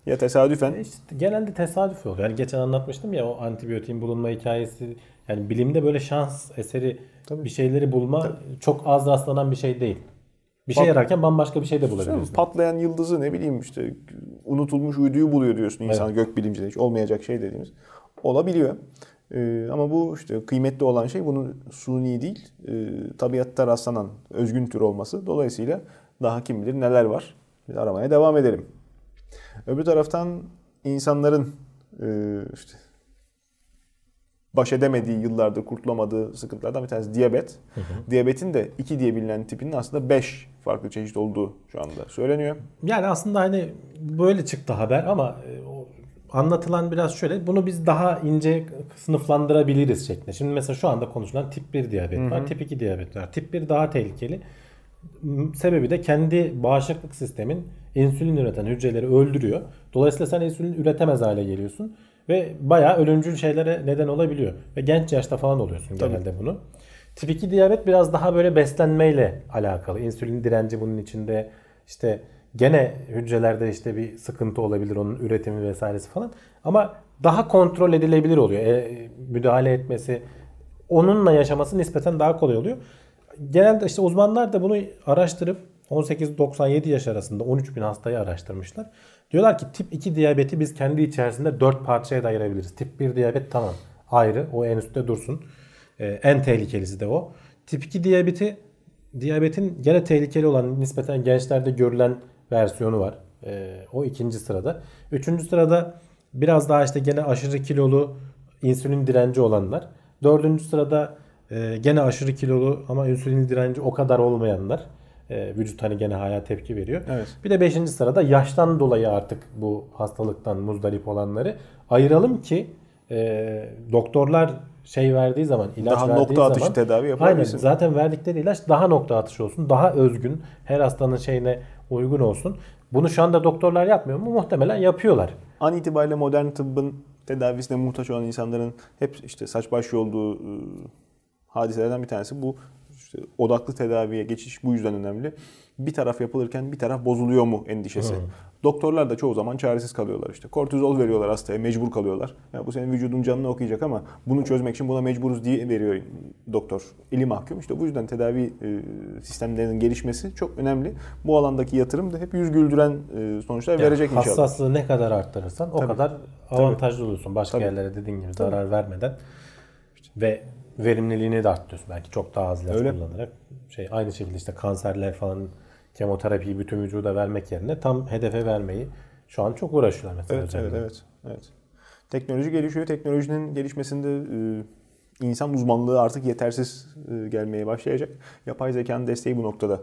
Ya tesadüfen E İşte genelde tesadüf oluyor. Yani geçen anlatmıştım ya o antibiyotiğin bulunma hikayesi. Yani bilimde böyle şans eseri Tabii. bir şeyleri bulma çok az rastlanan bir şey değil. Bir şey Bak- ararken bambaşka bir şey de bulabiliyorsun. patlayan yıldızı ne bileyim işte unutulmuş uyduyu buluyor diyorsun insan gökbilimcide hiç olmayacak şey dediğimiz. Olabiliyor. Ee, ama bu işte kıymetli olan şey bunun suni değil, e, tabiatta rastlanan özgün tür olması. Dolayısıyla daha kim bilir neler var. Biz aramaya devam edelim. Öbür taraftan insanların e, işte baş edemediği yıllardır kurtulamadığı sıkıntılardan bir tanesi diyabet. Diyabetin de 2 diye bilinen tipinin aslında 5 farklı çeşit olduğu şu anda söyleniyor. Yani aslında hani böyle çıktı haber ama e, anlatılan biraz şöyle. Bunu biz daha ince sınıflandırabiliriz şeklinde. Şimdi mesela şu anda konuşulan tip 1 diyabet var, tip 2 diyabet var. Tip 1 daha tehlikeli. Sebebi de kendi bağışıklık sistemin insülin üreten hücreleri öldürüyor. Dolayısıyla sen insülin üretemez hale geliyorsun ve bayağı ölümcül şeylere neden olabiliyor. Ve genç yaşta falan oluyorsun genelde bunu. Tip 2 diyabet biraz daha böyle beslenmeyle alakalı. İnsülin direnci bunun içinde işte gene hücrelerde işte bir sıkıntı olabilir onun üretimi vesairesi falan. Ama daha kontrol edilebilir oluyor. E, müdahale etmesi, onunla yaşaması nispeten daha kolay oluyor. Genelde işte uzmanlar da bunu araştırıp 18-97 yaş arasında 13 bin hastayı araştırmışlar. Diyorlar ki tip 2 diyabeti biz kendi içerisinde 4 parçaya da ayırabiliriz. Tip 1 diyabet tamam ayrı o en üstte dursun. Ee, en tehlikelisi de o. Tip 2 diyabeti diyabetin gene tehlikeli olan nispeten gençlerde görülen versiyonu var. Ee, o ikinci sırada. Üçüncü sırada biraz daha işte gene aşırı kilolu insülin direnci olanlar. Dördüncü sırada e, gene aşırı kilolu ama insülin direnci o kadar olmayanlar. E, vücut hani gene hala tepki veriyor. Evet. Bir de beşinci sırada yaştan dolayı artık bu hastalıktan muzdarip olanları ayıralım ki e, doktorlar şey verdiği zaman ilaç Daha verdiği nokta atışı zaman tedavi Aynen yapabilsin. zaten verdikleri ilaç daha nokta atışı olsun. Daha özgün. Her hastanın şeyine uygun olsun. Bunu şu anda doktorlar yapmıyor mu? Muhtemelen yapıyorlar. An itibariyle modern tıbbın tedavisine muhtaç olan insanların hep işte saç baş olduğu e, hadiselerden bir tanesi bu işte odaklı tedaviye geçiş bu yüzden önemli. Bir taraf yapılırken bir taraf bozuluyor mu endişesi. Doktorlar da çoğu zaman çaresiz kalıyorlar işte. Kortizol veriyorlar hastaya mecbur kalıyorlar. Ya bu senin vücudun canını okuyacak ama bunu çözmek için buna mecburuz diye veriyor doktor. Eli mahkum. İşte bu yüzden tedavi e, sistemlerinin gelişmesi çok önemli. Bu alandaki yatırım da hep yüz güldüren e, sonuçlar verecek inşallah. Hassaslığı ne kadar arttırırsan o kadar avantajlı olursun. Başka Tabii. yerlere dediğin gibi zarar vermeden ve verimliliğini de arttırıyorsun. Belki çok daha az ilaç Öyle. kullanarak. Şey aynı şekilde işte kanserler falan kemoterapiyi bütün vücuda vermek yerine tam hedefe vermeyi şu an çok uğraşıyorlar mesela. Evet, evet, özellikle. evet, evet. Teknoloji gelişiyor. Teknolojinin gelişmesinde e, insan uzmanlığı artık yetersiz e, gelmeye başlayacak. Yapay zekanın desteği bu noktada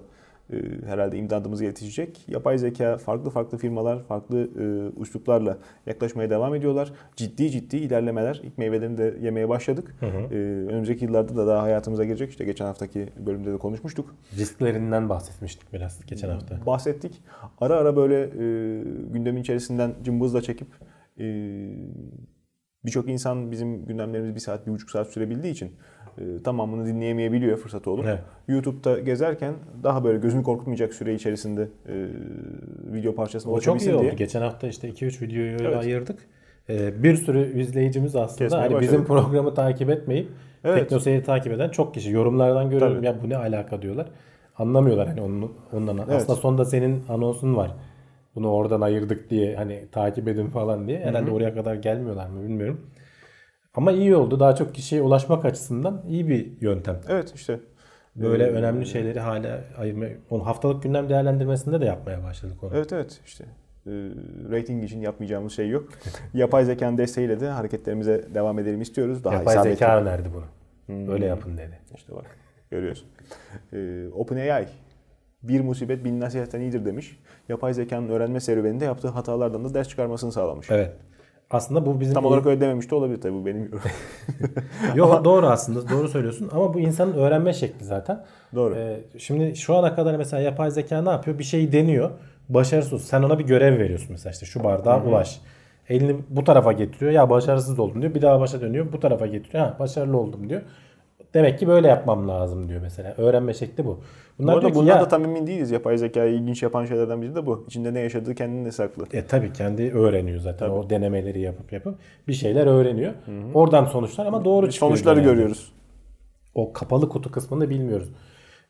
herhalde imdadımıza yetişecek. Yapay zeka farklı farklı firmalar farklı e, yaklaşmaya devam ediyorlar. Ciddi ciddi ilerlemeler. İlk meyvelerini de yemeye başladık. E, önümüzdeki yıllarda da daha hayatımıza girecek. İşte geçen haftaki bölümde de konuşmuştuk. Risklerinden bahsetmiştik biraz geçen hafta. bahsettik. Ara ara böyle e, gündemin içerisinden cımbızla çekip e, birçok insan bizim gündemlerimiz bir saat, bir buçuk saat sürebildiği için tamamını dinleyemeyebiliyor fırsatı olup. Evet. YouTube'da gezerken daha böyle gözünü korkutmayacak süre içerisinde e, video parçasına O çok iyi oldu. Geçen hafta işte 2-3 videoyu Evet. ayırdık. Ee, bir sürü izleyicimiz aslında hani bizim programı takip etmeyip Evet. Teknoseyir'i takip eden çok kişi. Yorumlardan görüyorum Tabii. ya bu ne alaka diyorlar. Anlamıyorlar hani onun, ondan. Aslında sonunda senin anonsun var. Bunu oradan ayırdık diye hani takip edin falan diye. Herhalde oraya kadar gelmiyorlar mı bilmiyorum. Ama iyi oldu. Daha çok kişiye ulaşmak açısından iyi bir yöntem. Evet işte. Böyle Ee, önemli şeyleri hala ayırma, onu haftalık gündem değerlendirmesinde de yapmaya başladık onu. Evet evet işte. e, rating için yapmayacağımız şey yok. Yapay zekanın desteğiyle de hareketlerimize devam edelim istiyoruz. Daha Yapay isabetli. zeka önerdi bunu. Hmm. Böyle yapın dedi. İşte bak görüyorsun. Ee, OpenAI bir musibet bin nasihatten iyidir demiş. Yapay zekanın öğrenme serüveninde yaptığı hatalardan da ders çıkarmasını sağlamış. Evet. Aslında bu bizim Tam olarak öyle dememiş de olabilir tabii bu benim yorum. Yok doğru aslında doğru söylüyorsun ama bu insanın öğrenme şekli zaten. Doğru. Ee, şimdi şu ana kadar mesela yapay zeka ne yapıyor? Bir şeyi deniyor. Başarısız. Sen ona bir görev veriyorsun mesela işte şu bardağa ulaş. Elini bu tarafa getiriyor. Ya başarısız oldum diyor. Bir daha başa dönüyor. Bu tarafa getiriyor. Ha başarılı oldum diyor. Demek ki böyle yapmam lazım diyor mesela. Öğrenme şekli bu. Bu arada bundan ya- da tam emin değiliz. Yapay zekayı ilginç yapan şeylerden biri de bu. İçinde ne yaşadığı kendine saklı. E tabii kendi öğreniyor zaten. O denemeleri yapıp yapıp bir şeyler öğreniyor. Oradan sonuçlar ama doğru çıkıyor. Sonuçları genelde. görüyoruz. O kapalı kutu kısmını bilmiyoruz.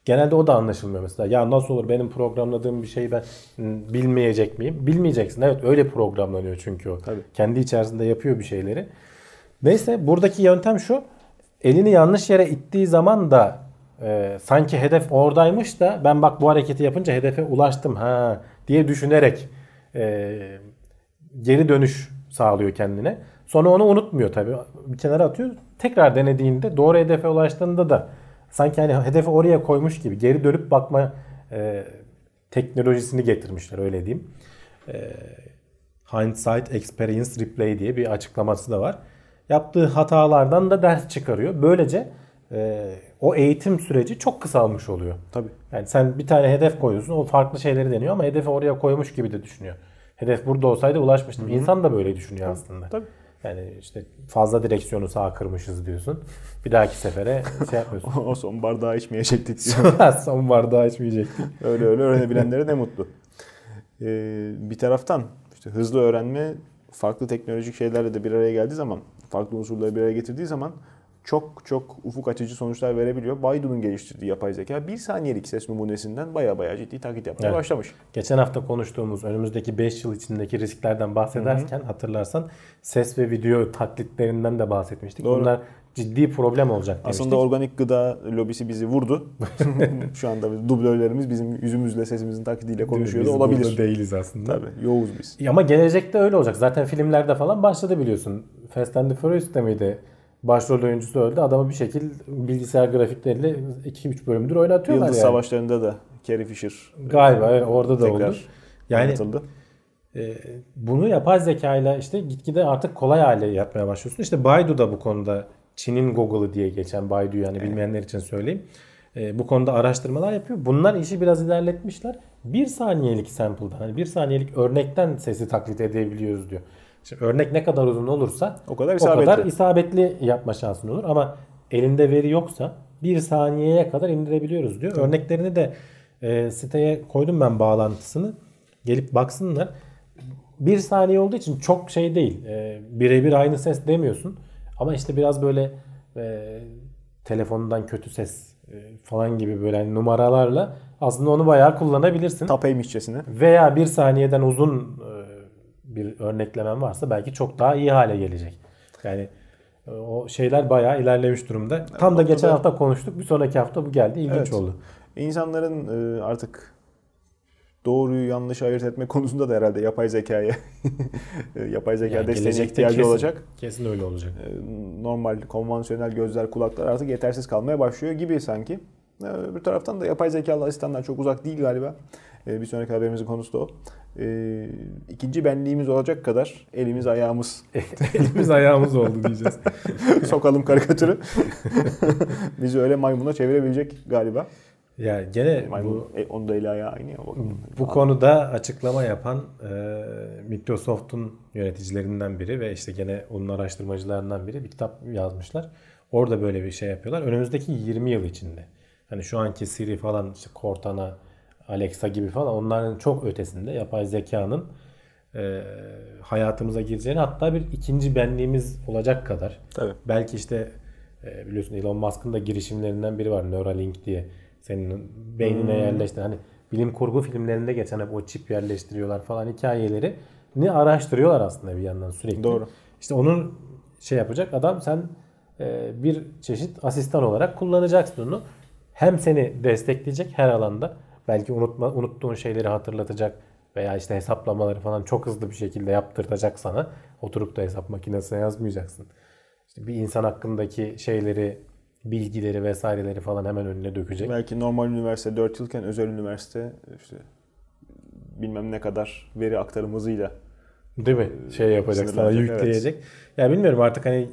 Genelde o da anlaşılmıyor mesela. Ya nasıl olur benim programladığım bir şeyi ben m, bilmeyecek miyim? Bilmeyeceksin. Evet öyle programlanıyor çünkü o. Tabii. Kendi içerisinde yapıyor bir şeyleri. Neyse buradaki yöntem şu. Elini yanlış yere ittiği zaman da e, sanki hedef oradaymış da ben bak bu hareketi yapınca hedefe ulaştım ha diye düşünerek e, geri dönüş sağlıyor kendine. Sonra onu unutmuyor tabii. Bir kenara atıyor. Tekrar denediğinde doğru hedefe ulaştığında da sanki hani hedefi oraya koymuş gibi geri dönüp bakma e, teknolojisini getirmişler öyle diyeyim. E, Hindsight Experience Replay diye bir açıklaması da var. Yaptığı hatalardan da ders çıkarıyor. Böylece e, o eğitim süreci çok kısalmış oluyor. Tabii. Yani sen bir tane hedef koyuyorsun. O farklı şeyleri deniyor ama hedefi oraya koymuş gibi de düşünüyor. Hedef burada olsaydı ulaşmıştım. İnsan da böyle düşünüyor aslında. Tabii. Yani işte fazla direksiyonu sağa kırmışız diyorsun. Bir dahaki sefere şey yapmıyorsun. o son bardağı içmeyecektik. Son bardağı içmeyecektik. öyle öyle öğrenebilenlere ne mutlu. Ee, bir taraftan işte hızlı öğrenme farklı teknolojik şeylerle de bir araya geldiği zaman, farklı unsurları bir araya getirdiği zaman çok çok ufuk açıcı sonuçlar verebiliyor. Baidu'nun geliştirdiği yapay zeka bir saniyelik ses numunesinden baya baya ciddi taklit yapmaya Evet. başlamış. Geçen hafta konuştuğumuz önümüzdeki 5 yıl içindeki risklerden bahsederken hatırlarsan ses ve video taklitlerinden de bahsetmiştik. Doğru. Bunlar ciddi problem olacak demiştik. Aslında organik gıda lobisi bizi vurdu. Şu anda biz- dublörlerimiz bizim yüzümüzle sesimizin taklidiyle konuşuyor da Biz olabilir. burada değiliz aslında. Tabii yoğuz biz. Ama gelecekte öyle olacak. Zaten filmlerde falan başladı biliyorsun. Fast and the Furious'ta mıydı? Başrol oyuncusu öldü. Adamı bir şekil bilgisayar grafikleriyle 2-3 bölümdür oynatıyorlar Yıldız yani. Savaşları'nda da Carrie Fisher Galiba evet, orada da tekrar oldu. Yani oynatıldı. e, bunu yapay zeka ile işte gitgide artık kolay hale yapmaya başlıyorsun. İşte Baidu da bu konuda Çin'in Google'ı diye geçen Baidu yani bilmeyenler için söyleyeyim. E, bu konuda araştırmalar yapıyor. Bunlar işi biraz ilerletmişler. Bir saniyelik sample'dan, hani bir saniyelik örnekten sesi taklit edebiliyoruz diyor. Şimdi örnek ne kadar uzun olursa O kadar o isabetli. kadar isabetli yapma şansın olur. Ama elinde veri yoksa bir saniyeye kadar indirebiliyoruz diyor. Örneklerini de e, siteye koydum ben bağlantısını. Gelip baksınlar. Bir saniye olduğu için çok şey değil. E, birebir aynı ses demiyorsun. Ama işte biraz böyle e, telefondan kötü ses e, falan gibi böyle hani numaralarla aslında onu bayağı kullanabilirsin. Tapeymişçesine. Veya bir saniyeden uzun e, bir örneklemen varsa belki çok daha iyi hale gelecek. Yani e, o şeyler bayağı ilerlemiş durumda. Tam da noktada- geçen hafta konuştuk. Bir sonraki hafta bu geldi. İlginç Evet. oldu. İnsanların e, artık doğruyu yanlış ayırt etme konusunda da herhalde yapay zekaya e, yapay zeka Yani desteğine ihtiyacı kesin- olacak. Kesin öyle olacak. E, Normal konvansiyonel gözler kulaklar artık yetersiz kalmaya başlıyor gibi sanki. E, Bir taraftan da yapay zekalı asistanlar çok uzak değil galiba. Bir sonraki haberimizin konusu da o. İkinci benliğimiz olacak kadar elimiz ayağımız Elimiz ayağımız oldu diyeceğiz. sokalım karikatürü. Bizi öyle maymuna çevirebilecek galiba. Ya gene Maymun, bu, e, onun da eli ayağı aynı ya. bakın. bu konuda açıklama yapan e, Microsoft'un yöneticilerinden biri ve işte gene onun araştırmacılarından biri bir kitap yazmışlar. Orada böyle bir şey yapıyorlar. Önümüzdeki 20 yıl içinde. Hani şu anki Siri falan işte Cortana, Alexa gibi falan onların çok ötesinde yapay zekanın e, hayatımıza gireceğini hatta bir ikinci benliğimiz olacak kadar. Tabii. Belki işte e, biliyorsun Elon Musk'ın da girişimlerinden biri var Neuralink diye. Senin beynine yerleştiren hani bilim kurgu filmlerinde geçen hep o çip yerleştiriyorlar falan hikayeleri ni araştırıyorlar aslında bir yandan sürekli. Doğru. İşte onun şey yapacak adam sen e, bir çeşit asistan olarak kullanacaksın onu. Hem seni destekleyecek her alanda. Belki unutma, unuttuğun şeyleri hatırlatacak. veya işte hesaplamaları falan çok hızlı bir şekilde yaptırtacak sana. Oturup da hesap makinesine yazmayacaksın. İşte bir insan hakkındaki şeyleri, bilgileri vesaireleri falan hemen önüne dökecek. Belki normal üniversite 4 yılken özel üniversite işte bilmem ne kadar veri aktarım hızıyla Değil mi? Şey yapacak sana yükleyecek. Ya bilmiyorum artık hani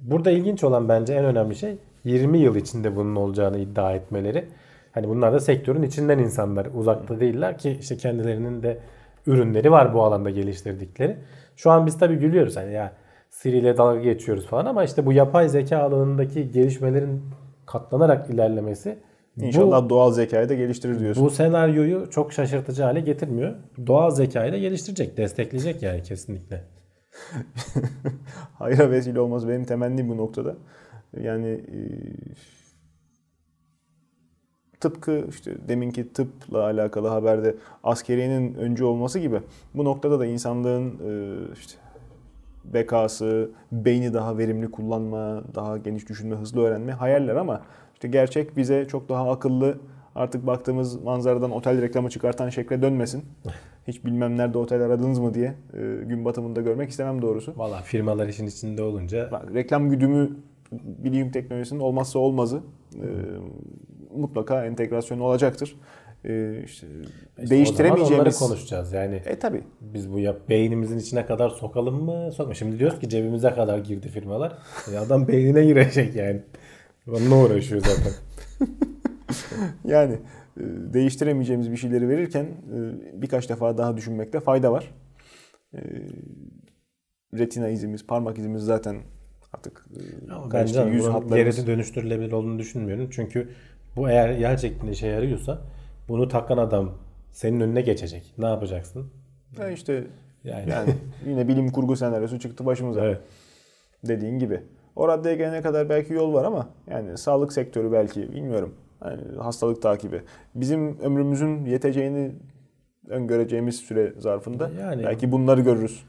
burada ilginç olan bence en önemli şey 20 yıl içinde bunun olacağını iddia etmeleri. Hani bunlar da sektörün içinden insanlar. Uzakta değiller ki işte kendilerinin de ürünleri var bu alanda geliştirdikleri. Şu an biz tabii gülüyoruz hani ya Siri ile dalga geçiyoruz falan ama işte bu yapay zeka alanındaki gelişmelerin katlanarak ilerlemesi İnşallah bu, doğal zekayı da geliştirir diyorsun. bu senaryoyu çok şaşırtıcı hale getirmiyor. Doğal zekayı da geliştirecek, destekleyecek yani kesinlikle. Hayra vesile olmaz benim temennim bu noktada. Yani e, tıpkı işte deminki tıpla alakalı haberde askeriyenin öncü olması gibi bu noktada da insanlığın e, işte bekası, beyni daha verimli kullanma, daha geniş düşünme, hızlı öğrenme hayaller ama işte gerçek bize çok daha akıllı artık baktığımız manzaradan otel reklamı çıkartan şekle dönmesin. Hiç bilmem nerede otel aradınız mı diye e, gün batımında görmek istemem doğrusu. Valla firmalar işin içinde olunca Bak, reklam güdümü bilişim teknolojisinin olmazsa olmazı. E, mutlaka entegrasyonu olacaktır. E, işte İşte değiştiremeyeceğimiz... Onları konuşacağız. Yani E tabi. biz bu yap beynimizin içine kadar sokalım mı? Sokma. Şimdi diyoruz ki cebimize kadar girdi firmalar. E adam beynine girecek yani. Onunla uğraşıyor zaten. Yani e, değiştiremeyeceğimiz bir şeyleri verirken e, birkaç defa daha düşünmekte fayda var. E, retina izimiz, parmak izimiz zaten artık Ama kaçtı, bence yüz hatlarımız. gerisi dönüştürülebilir olduğunu düşünmüyorum. Çünkü bu eğer gerçekten işe yarıyorsa bunu takan adam senin önüne geçecek. Ne yapacaksın? Ya işte Yani, yani yine bilim kurgu senaryosu çıktı başımıza. evet. Dediğin gibi. O raddeye gelene kadar belki yol var ama yani sağlık sektörü belki bilmiyorum. Yani hastalık takibi. Bizim ömrümüzün yeteceğini öngöreceğimiz süre zarfında Yani- belki bunları görürüz.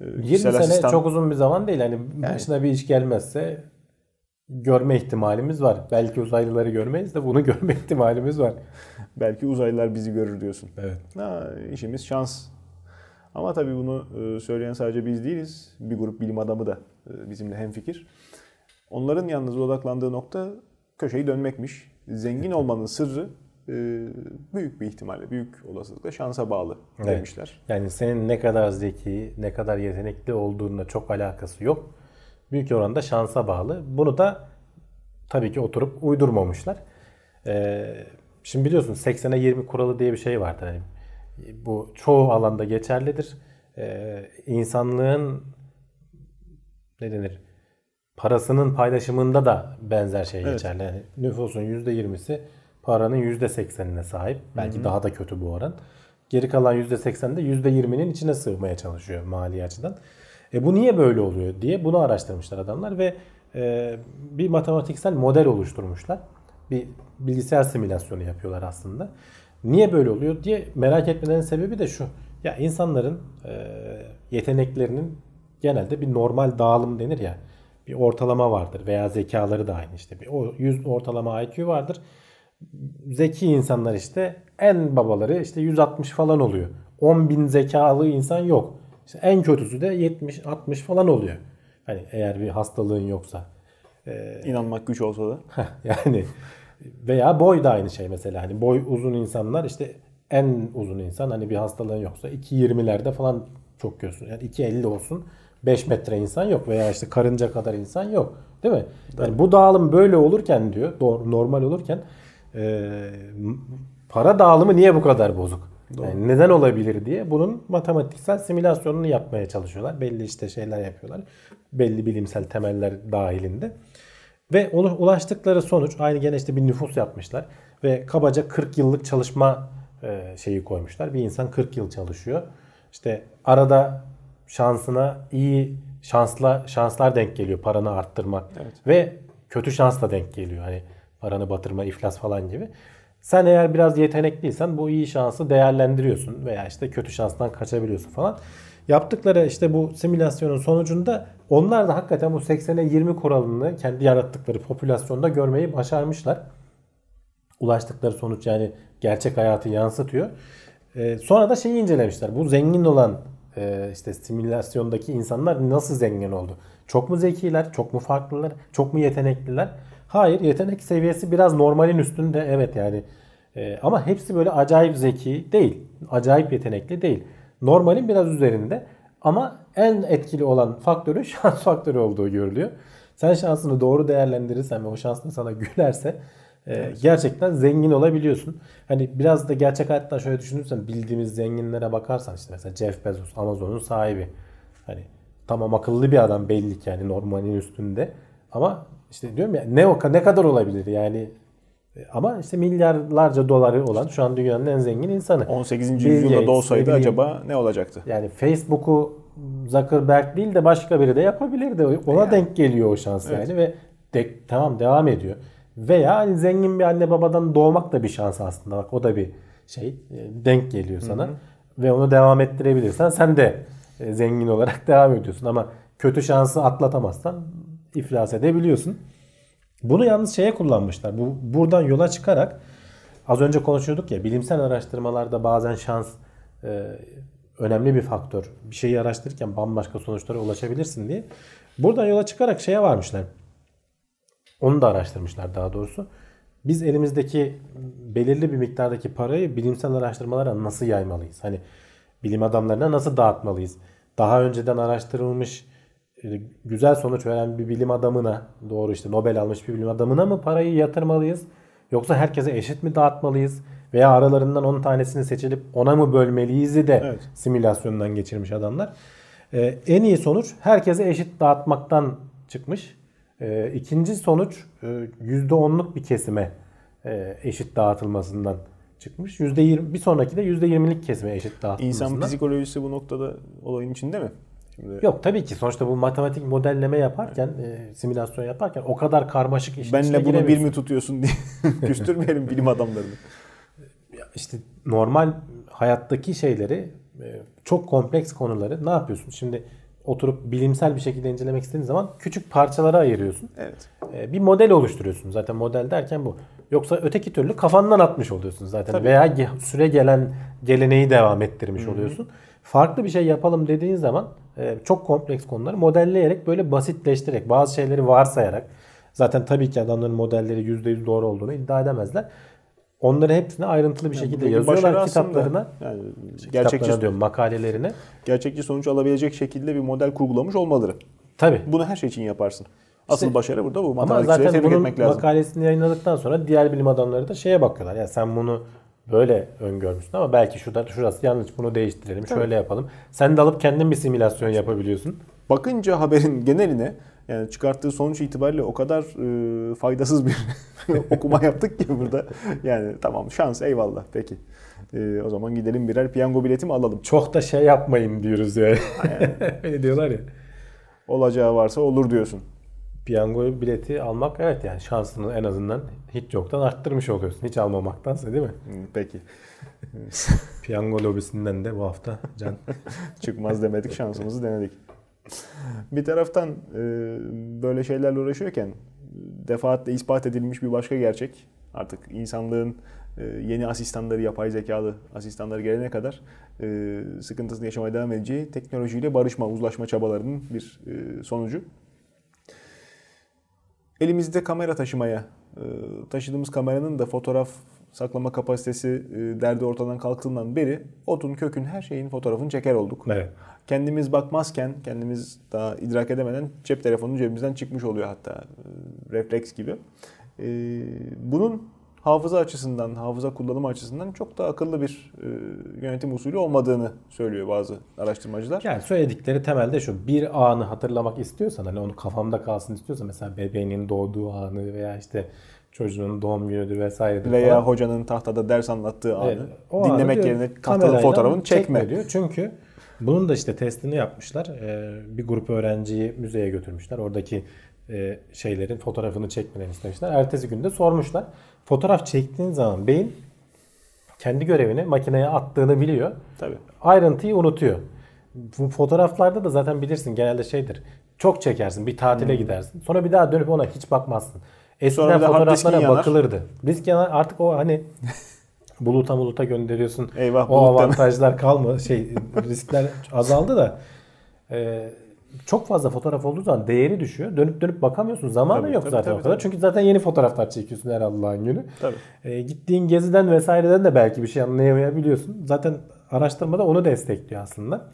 Ee, 20 kişisel sene asistan- çok uzun bir zaman değil. Hani başına bir iş gelmezse görme ihtimalimiz var. Belki uzaylıları görmeyiz de bunu görme ihtimalimiz var. Belki uzaylılar bizi görür diyorsun. Evet. Ha, işimiz şans. Ama tabii bunu e, söyleyen sadece biz değiliz. Bir grup bilim adamı da e, bizimle hemfikir. Onların yalnız odaklandığı nokta köşeyi dönmekmiş. Zengin olmanın sırrı e, büyük bir ihtimalle, büyük olasılıkla şansa bağlı Evet. demişler. Yani senin ne kadar zeki, ne kadar yetenekli olduğunla çok alakası yok. Büyük oranda şansa bağlı. Bunu da tabii ki oturup uydurmamışlar. Ee, şimdi biliyorsun 80'e 20 kuralı diye bir şey vardır. Hani bu çoğu alanda geçerlidir. Ee, insanlığın ne denir? Parasının paylaşımında da benzer şey Evet. geçerli. Yani nüfusun %20'si paranın %80'ine sahip. Belki daha da kötü bu oran. Geri kalan %80 de %20'nin içine sığmaya çalışıyor mali açıdan. E bu niye böyle oluyor diye bunu araştırmışlar adamlar ve e, bir matematiksel model oluşturmuşlar. Bir bilgisayar simülasyonu yapıyorlar aslında. Niye böyle oluyor diye merak etmelerinin sebebi de şu. Ya insanların e, yeteneklerinin genelde bir normal dağılım denir ya. Bir ortalama vardır veya zekaları da aynı işte. Bir o 100 ortalama IQ vardır. Zeki insanlar işte en babaları işte 160 falan oluyor. 10 bin zekalı insan yok. İşte en kötüsü de 70-60 falan oluyor. Hani eğer bir hastalığın yoksa. İnanmak güç olsa da. Yani veya boy da aynı şey mesela. Hani boy uzun insanlar işte en uzun insan hani bir hastalığın yoksa 2.20'lerde falan çok görsün. Yani 2.50 olsun 5 metre insan yok veya işte karınca kadar insan yok. Değil mi? Yani bu dağılım böyle olurken diyor normal olurken e, para dağılımı niye bu kadar bozuk? Yani neden olabilir diye bunun matematiksel simülasyonunu yapmaya çalışıyorlar. Belli işte şeyler yapıyorlar. Belli bilimsel temeller dahilinde. Ve ulaştıkları sonuç aynı gene işte bir nüfus yapmışlar. Ve kabaca 40 yıllık çalışma e, şeyi koymuşlar. Bir insan 40 yıl çalışıyor. İşte arada şansına iyi şansla şanslar denk geliyor paranı arttırmak ve kötü şans da denk geliyor. Hani paranı batırma, iflas falan gibi. Sen eğer biraz yetenekliysen bu iyi şansı değerlendiriyorsun veya işte kötü şanstan kaçabiliyorsun falan. Yaptıkları işte bu simülasyonun sonucunda onlar da hakikaten bu 80'e 20 kuralını kendi yarattıkları popülasyonda görmeyi başarmışlar. Ulaştıkları sonuç yani gerçek hayatı yansıtıyor. E, sonra da şeyi incelemişler. Bu zengin olan e, işte simülasyondaki insanlar nasıl zengin oldu? Çok mu zekiler? Çok mu farklılar? Çok mu yetenekliler? Hayır yetenek seviyesi biraz normalin üstünde evet yani. E, ama hepsi böyle acayip zeki değil. Acayip yetenekli değil. Normalin biraz üzerinde. Ama en etkili olan faktörü şans faktörü olduğu görülüyor. Sen şansını doğru değerlendirirsen ve o şansın sana gülerse e, gerçekten zengin olabiliyorsun. Hani biraz da gerçek hayattan şöyle düşünürsen bildiğimiz zenginlere bakarsan işte mesela Jeff Bezos Amazon'un sahibi. Hani tamam akıllı bir adam belli ki yani normalin üstünde. Ama işte diyorum ya ne o ne kadar olabilir yani e, ama işte milyarlarca doları olan şu an dünyanın en zengin insanı. 18. Bill yüzyılda Gates, doğsaydı bileyim, acaba ne olacaktı? Yani Facebook'u Zuckerberg değil de başka biri de yapabilirdi. Ona Yani. denk geliyor o şans Evet. yani ve de, tamam devam ediyor. Veya hani zengin bir anne babadan doğmak da bir şans aslında. Bak o da bir şey e, denk geliyor sana. Ve onu devam ettirebilirsen sen de e, zengin olarak devam ediyorsun. Ama kötü şansı atlatamazsan iflas edebiliyorsun. Bunu yalnız şeye kullanmışlar. Bu buradan yola çıkarak az önce konuşuyorduk ya bilimsel araştırmalarda bazen şans e, önemli bir faktör. Bir şeyi araştırırken bambaşka sonuçlara ulaşabilirsin diye. Buradan yola çıkarak şeye varmışlar. Onu da araştırmışlar daha doğrusu. Biz elimizdeki belirli bir miktardaki parayı bilimsel araştırmalara nasıl yaymalıyız? Hani bilim adamlarına nasıl dağıtmalıyız? Daha önceden araştırılmış güzel sonuç veren bir bilim adamına doğru işte Nobel almış bir bilim adamına mı parayı yatırmalıyız? Yoksa herkese eşit mi dağıtmalıyız? Veya aralarından 10 tanesini seçilip ona mı bölmeliyiz de Evet. simülasyondan geçirmiş adamlar. Ee, en iyi sonuç herkese eşit dağıtmaktan çıkmış. Ee, ikinci sonuç e, %10'luk bir kesime e, eşit dağıtılmasından çıkmış. %20, bir sonraki de %20'lik kesime eşit dağıtılmasından. İnsan psikolojisi bu noktada olayın içinde mi? Şimdi Yok tabii ki sonuçta bu matematik modelleme yaparken, e, simülasyon yaparken o kadar karmaşık işin benle bunu bir mi tutuyorsun diye küstürmeyelim bilim adamlarını. işte normal hayattaki şeyleri e, çok kompleks konuları ne yapıyorsun? Şimdi oturup bilimsel bir şekilde incelemek istediğin zaman küçük parçalara ayırıyorsun. Evet. E, Bir model oluşturuyorsun. Zaten model derken bu. Yoksa öteki türlü kafandan atmış oluyorsun zaten. Tabii. Veya süre gelen geleneği devam ettirmiş oluyorsun. Farklı bir şey yapalım dediğin zaman çok kompleks konuları modelleyerek böyle basitleştirerek bazı şeyleri varsayarak zaten tabii ki adamların modelleri %100 doğru olduğunu iddia edemezler. Onları hepsini ayrıntılı bir şekilde Buradaki başarı yazıyorlar kitaplarına. Yani Kitaplarına gerçekçi, diyorum makalelerine. gerçekçi sonuç alabilecek şekilde bir model kurgulamış olmaları. Tabii. Bunu her şey için yaparsın. Asıl İşte- başarı burada bu. Ama zaten bunun lazım. makalesini yayınladıktan sonra diğer bilim adamları da şeye bakıyorlar. Ya sen bunu böyle öngörmüşsün ama belki şurada şurası yanlış bunu değiştirelim. Şöyle yapalım. Sen de alıp kendin bir simülasyon yapabiliyorsun. Bakınca haberin geneline yani çıkarttığı sonuç itibariyle o kadar e, faydasız bir okuma yaptık ki burada. Yani tamam şans eyvallah peki. E, o zaman gidelim birer piyango bileti mi alalım? Çok da şey yapmayın diyoruz yani. Öyle diyorlar ya. Olacağı varsa olur diyorsun. Piyango bileti almak evet yani şansını en azından hiç yoktan arttırmış oluyorsun. Hiç almamaktansa değil mi? Hı, Peki. Piyango lobisinden de bu hafta Can. Çıkmaz demedik şansımızı denedik. Bir taraftan e, böyle şeylerle uğraşıyorken defaatle ispat edilmiş bir başka gerçek. Artık insanlığın e, yeni asistanları, yapay zekalı asistanları gelene kadar e, sıkıntısını yaşamaya devam edeceği teknolojiyle barışma, uzlaşma çabalarının bir sonucu. Elimizde kamera taşımaya, e, taşıdığımız kameranın da fotoğraf saklama kapasitesi e, derdi ortadan kalktığından beri otun, kökün, her şeyin fotoğrafını çeker olduk. Evet. Kendimiz bakmazken, kendimiz daha idrak edemeden cep telefonu cebimizden çıkmış oluyor hatta e, refleks gibi. Bunun hafıza açısından, hafıza kullanımı açısından çok da akıllı bir e, yönetim usulü olmadığını söylüyor bazı araştırmacılar. Yani söyledikleri temelde şu bir anı hatırlamak istiyorsan hani onu kafamda kalsın istiyorsan mesela bebeğinin doğduğu anı veya işte çocuğunun doğum günüdür vesairedir Veya falan. hocanın tahtada ders anlattığı anı Evet, o anı dinlemek diyor, yerine kamerayla fotoğrafını çekme. diyor. Çünkü bunun da işte testini yapmışlar. Ee, bir grup öğrenciyi müzeye götürmüşler. Oradaki e, şeylerin fotoğrafını çekmelerini istemişler. Ertesi günde sormuşlar. Fotoğraf çektiğin zaman beyin kendi görevini makineye attığını biliyor. Tabii. Ayrıntıyı unutuyor. Bu fotoğraflarda da zaten bilirsin genelde şeydir. Çok çekersin, bir tatile gidersin. Sonra bir daha dönüp ona hiç bakmazsın. Hmm. Sonra Eskiden fotoğraflara yanar. bakılırdı. Disk yanar artık o hani buluta buluta gönderiyorsun. Eyvah, o avantajlar kalma şey riskler azaldı da e, çok fazla fotoğraf olduğu zaman değeri düşüyor. Dönüp dönüp bakamıyorsun. Zamanı Tabii, yok tabii, zaten tabii, o kadar. tabii. Çünkü zaten yeni fotoğraflar çekiyorsun her Allah'ın günü. Tabii. E, gittiğin geziden vesaireden de belki bir şey anlayamayabiliyorsun. Zaten araştırmada onu destekliyor aslında.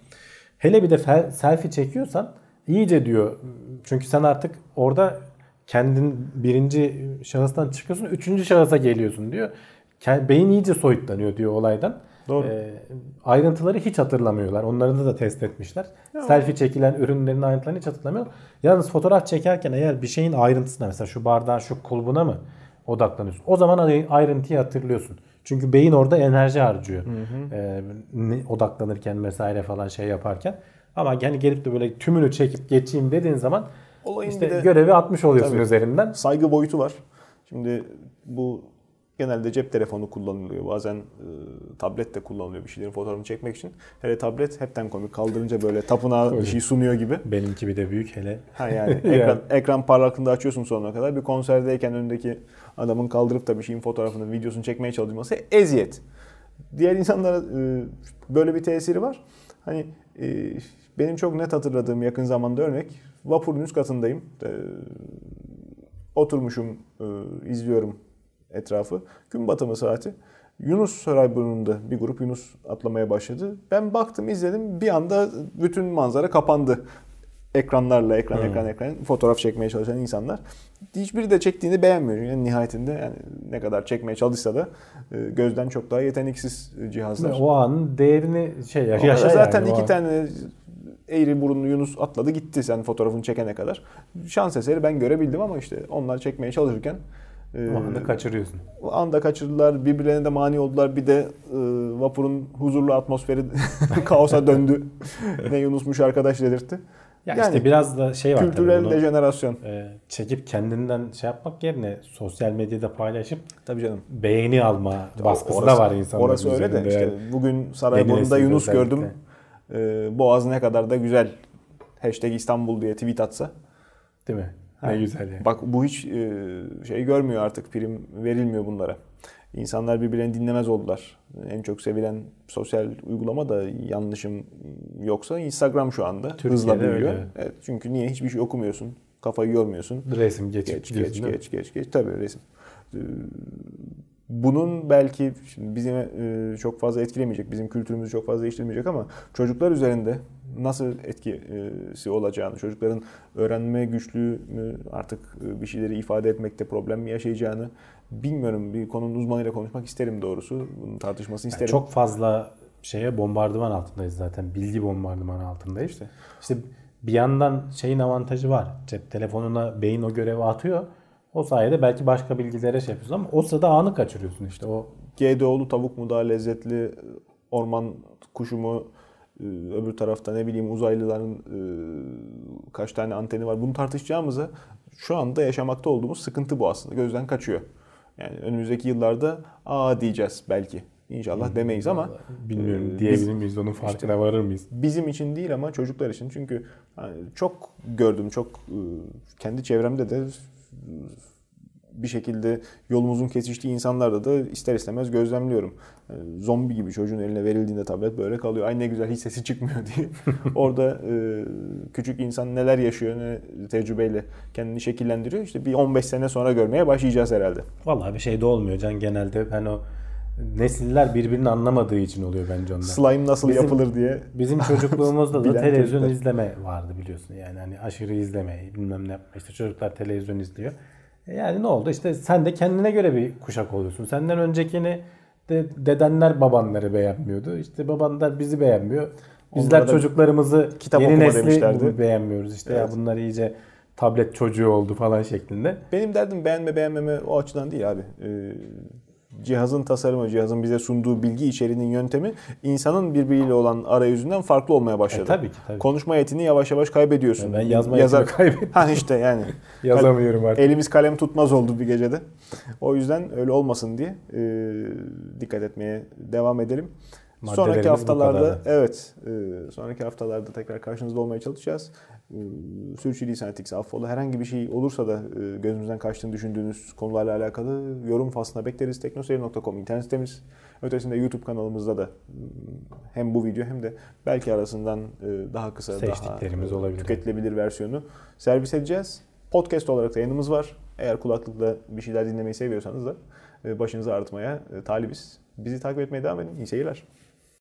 Hele bir de fel- selfie çekiyorsan iyice diyor. Çünkü sen artık orada kendin birinci şahıstan çıkıyorsun, üçüncü şahısa geliyorsun diyor. Beyin iyice soyutlanıyor diyor olaydan. Doğru. E, ayrıntıları hiç hatırlamıyorlar. Onları da test etmişler. Selfie çekilen ürünlerin ayrıntılarını hiç hatırlamıyor. Yalnız fotoğraf çekerken eğer bir şeyin ayrıntısına mesela şu bardağın şu kulbuna mı odaklanıyorsun? O zaman ayrı- ayrıntıyı hatırlıyorsun. Çünkü beyin orada enerji harcıyor. Ee, ne- odaklanırken vesaire falan şey yaparken. Ama yani gelip de böyle tümünü çekip geçeyim dediğin zaman Olayın işte de- görevi atmış oluyorsun Tabii. üzerinden. saygı boyutu var. Şimdi bu genelde cep telefonu kullanılıyor. Bazen e, tablet de kullanılıyor bir şeylerin fotoğrafını çekmek için. Hele tablet hepten komik. Kaldırınca böyle tapınağa bir şey sunuyor gibi. Benimki bir de büyük hele. Ha yani ekran, ekran parlaklığında açıyorsun sonuna kadar. Bir konserdeyken önündeki adamın kaldırıp da bir şeyin fotoğrafını, videosunu çekmeye çalışması eziyet. Diğer insanlara e, böyle bir tesiri var. Hani e, benim çok net hatırladığım yakın zamanda örnek vapurun üst katındayım. E, oturmuşum, e, izliyorum etrafı. Gün batımı saati. Yunus Sarayburnu'nda bir grup Yunus atlamaya başladı. Ben baktım, izledim. Bir anda bütün manzara kapandı. Ekranlarla, ekran, ekran, ekran fotoğraf çekmeye çalışan insanlar. Hiçbiri de çektiğini beğenmiyor. Yani nihayetinde yani ne kadar çekmeye çalışsa da e, gözden çok daha yeteneksiz cihazlar. O anın değerini şey yaşa zaten yani iki an. tane eğri burunlu Yunus atladı gitti sen fotoğrafını çekene kadar. Şans eseri ben görebildim ama işte onlar çekmeye çalışırken e, O anda kaçırıyorsun. o anda kaçırdılar. Birbirlerine de mani oldular. Bir de e, vapurun huzurlu atmosferi kaosa döndü. ne Yunusmuş arkadaş dedirtti. Ya Yani işte biraz da şey var tabii Kültürel dejenerasyon. e, çekip kendinden şey yapmak yerine sosyal medyada paylaşıp Tabii canım. beğeni alma baskısı Orası- da var insanların Orası öyle de işte bugün Sarayburnu'da Yunus özellikle. gördüm. E, Boğaz ne kadar da güzel. Hashtag İstanbul diye tweet atsa. Değil mi? Ha. Ne güzel yani. Bak bu hiç e, şey görmüyor artık prim verilmiyor bunlara. İnsanlar birbirlerini dinlemez oldular. En çok sevilen sosyal uygulama da yanlışım yoksa Instagram şu anda Türkiye'de hızla büyüyor. öyle. Evet, çünkü niye hiçbir şey okumuyorsun, kafayı yormuyorsun. Resim geçip Geç geç mi? geç geç geç tabii resim. Bunun belki şimdi bizim e, çok fazla etkilemeyecek, bizim kültürümüzü çok fazla değiştirmeyecek ama çocuklar üzerinde nasıl etkisi olacağını, çocukların öğrenme güçlüğünü artık e, bir şeyleri ifade etmekte problem mi yaşayacağını bilmiyorum. Bir konunun uzmanıyla konuşmak isterim doğrusu. Bunun tartışmasını Yani isterim. çok fazla şeye bombardıman altındayız zaten. Bilgi bombardımanı altındayız. İşte. İşte bir yandan şeyin avantajı var. Cep telefonuna beyin o görevi atıyor. O sayede belki başka bilgilere şey yapıyorsun ama o sırada anı kaçırıyorsun işte. O GDO'lu tavuk mu daha lezzetli, orman kuşu mu, e, öbür tarafta ne bileyim uzaylıların e, kaç tane anteni var bunu tartışacağımıza şu anda yaşamakta olduğumuz sıkıntı bu aslında. Gözden kaçıyor. Yani önümüzdeki yıllarda aa diyeceğiz belki. İnşallah demeyiz ama bilmiyorum e, diyebilir miyiz onun farkına varır mıyız? bizim için değil ama çocuklar için. Çünkü hani çok gördüm, çok kendi çevremde de bir şekilde yolumuzun kesiştiği insanlarda da ister istemez gözlemliyorum. E, Zombi gibi çocuğun eline verildiğinde tablet böyle kalıyor. Ay ne güzel hiç sesi çıkmıyor diye. Orada e, küçük insan neler yaşıyor, ne tecrübeyle kendini şekillendiriyor. İşte bir 15 sene sonra görmeye başlayacağız herhalde. Vallahi bir şey de olmuyor Can genelde ben o nesiller birbirini anlamadığı için oluyor bence onlar. Slime nasıl Bizim- yapılır diye. Bizim çocukluğumuzda da televizyon çocuklar. izleme vardı biliyorsun yani hani aşırı izleme bilmem ne yapma işte çocuklar televizyon izliyor. E Yani ne oldu işte sen de kendine göre bir kuşak oluyorsun. Senden öncekini de dedenler babanları beğenmiyordu. İşte babanlar bizi beğenmiyor. Bizler Onlara da çocukları kitap yeni nesli demişlerdi. beğenmiyoruz. İşte Evet. ya bunlar iyice tablet çocuğu oldu falan şeklinde. Benim derdim beğenme beğenmeme o açıdan değil abi. Ee, cihazın tasarımı, cihazın bize sunduğu bilgi içeriğinin yöntemi insanın birbiriyle olan arayüzünden farklı olmaya başladı. E, tabii ki, tabii. Konuşma yetini yavaş yavaş kaybediyorsun. Ben yazma yetimi kaybettim. Ha işte yani. Yazamıyorum artık. Elimiz kalem tutmaz oldu bir gecede. O yüzden öyle olmasın diye e, dikkat etmeye devam edelim. Sonraki haftalarda evet, e, sonraki haftalarda tekrar karşınızda olmaya çalışacağız. E, Sürçülisan ettikse affola. Herhangi bir şey olursa da e, gözümüzden kaçtığını düşündüğünüz konularla alakalı yorum faslına bekleriz. Teknoseyir.com internet sitemiz. Ötesinde YouTube kanalımızda da hem bu video hem de belki arasından daha kısa, Seçtiklerimiz daha olabilir. tüketilebilir versiyonu servis edeceğiz. Podcast olarak da yayınımız var. Eğer kulaklıkla bir şeyler dinlemeyi seviyorsanız da başınızı artmaya talibiz. Bizi takip etmeye devam edin. İyi seyirler.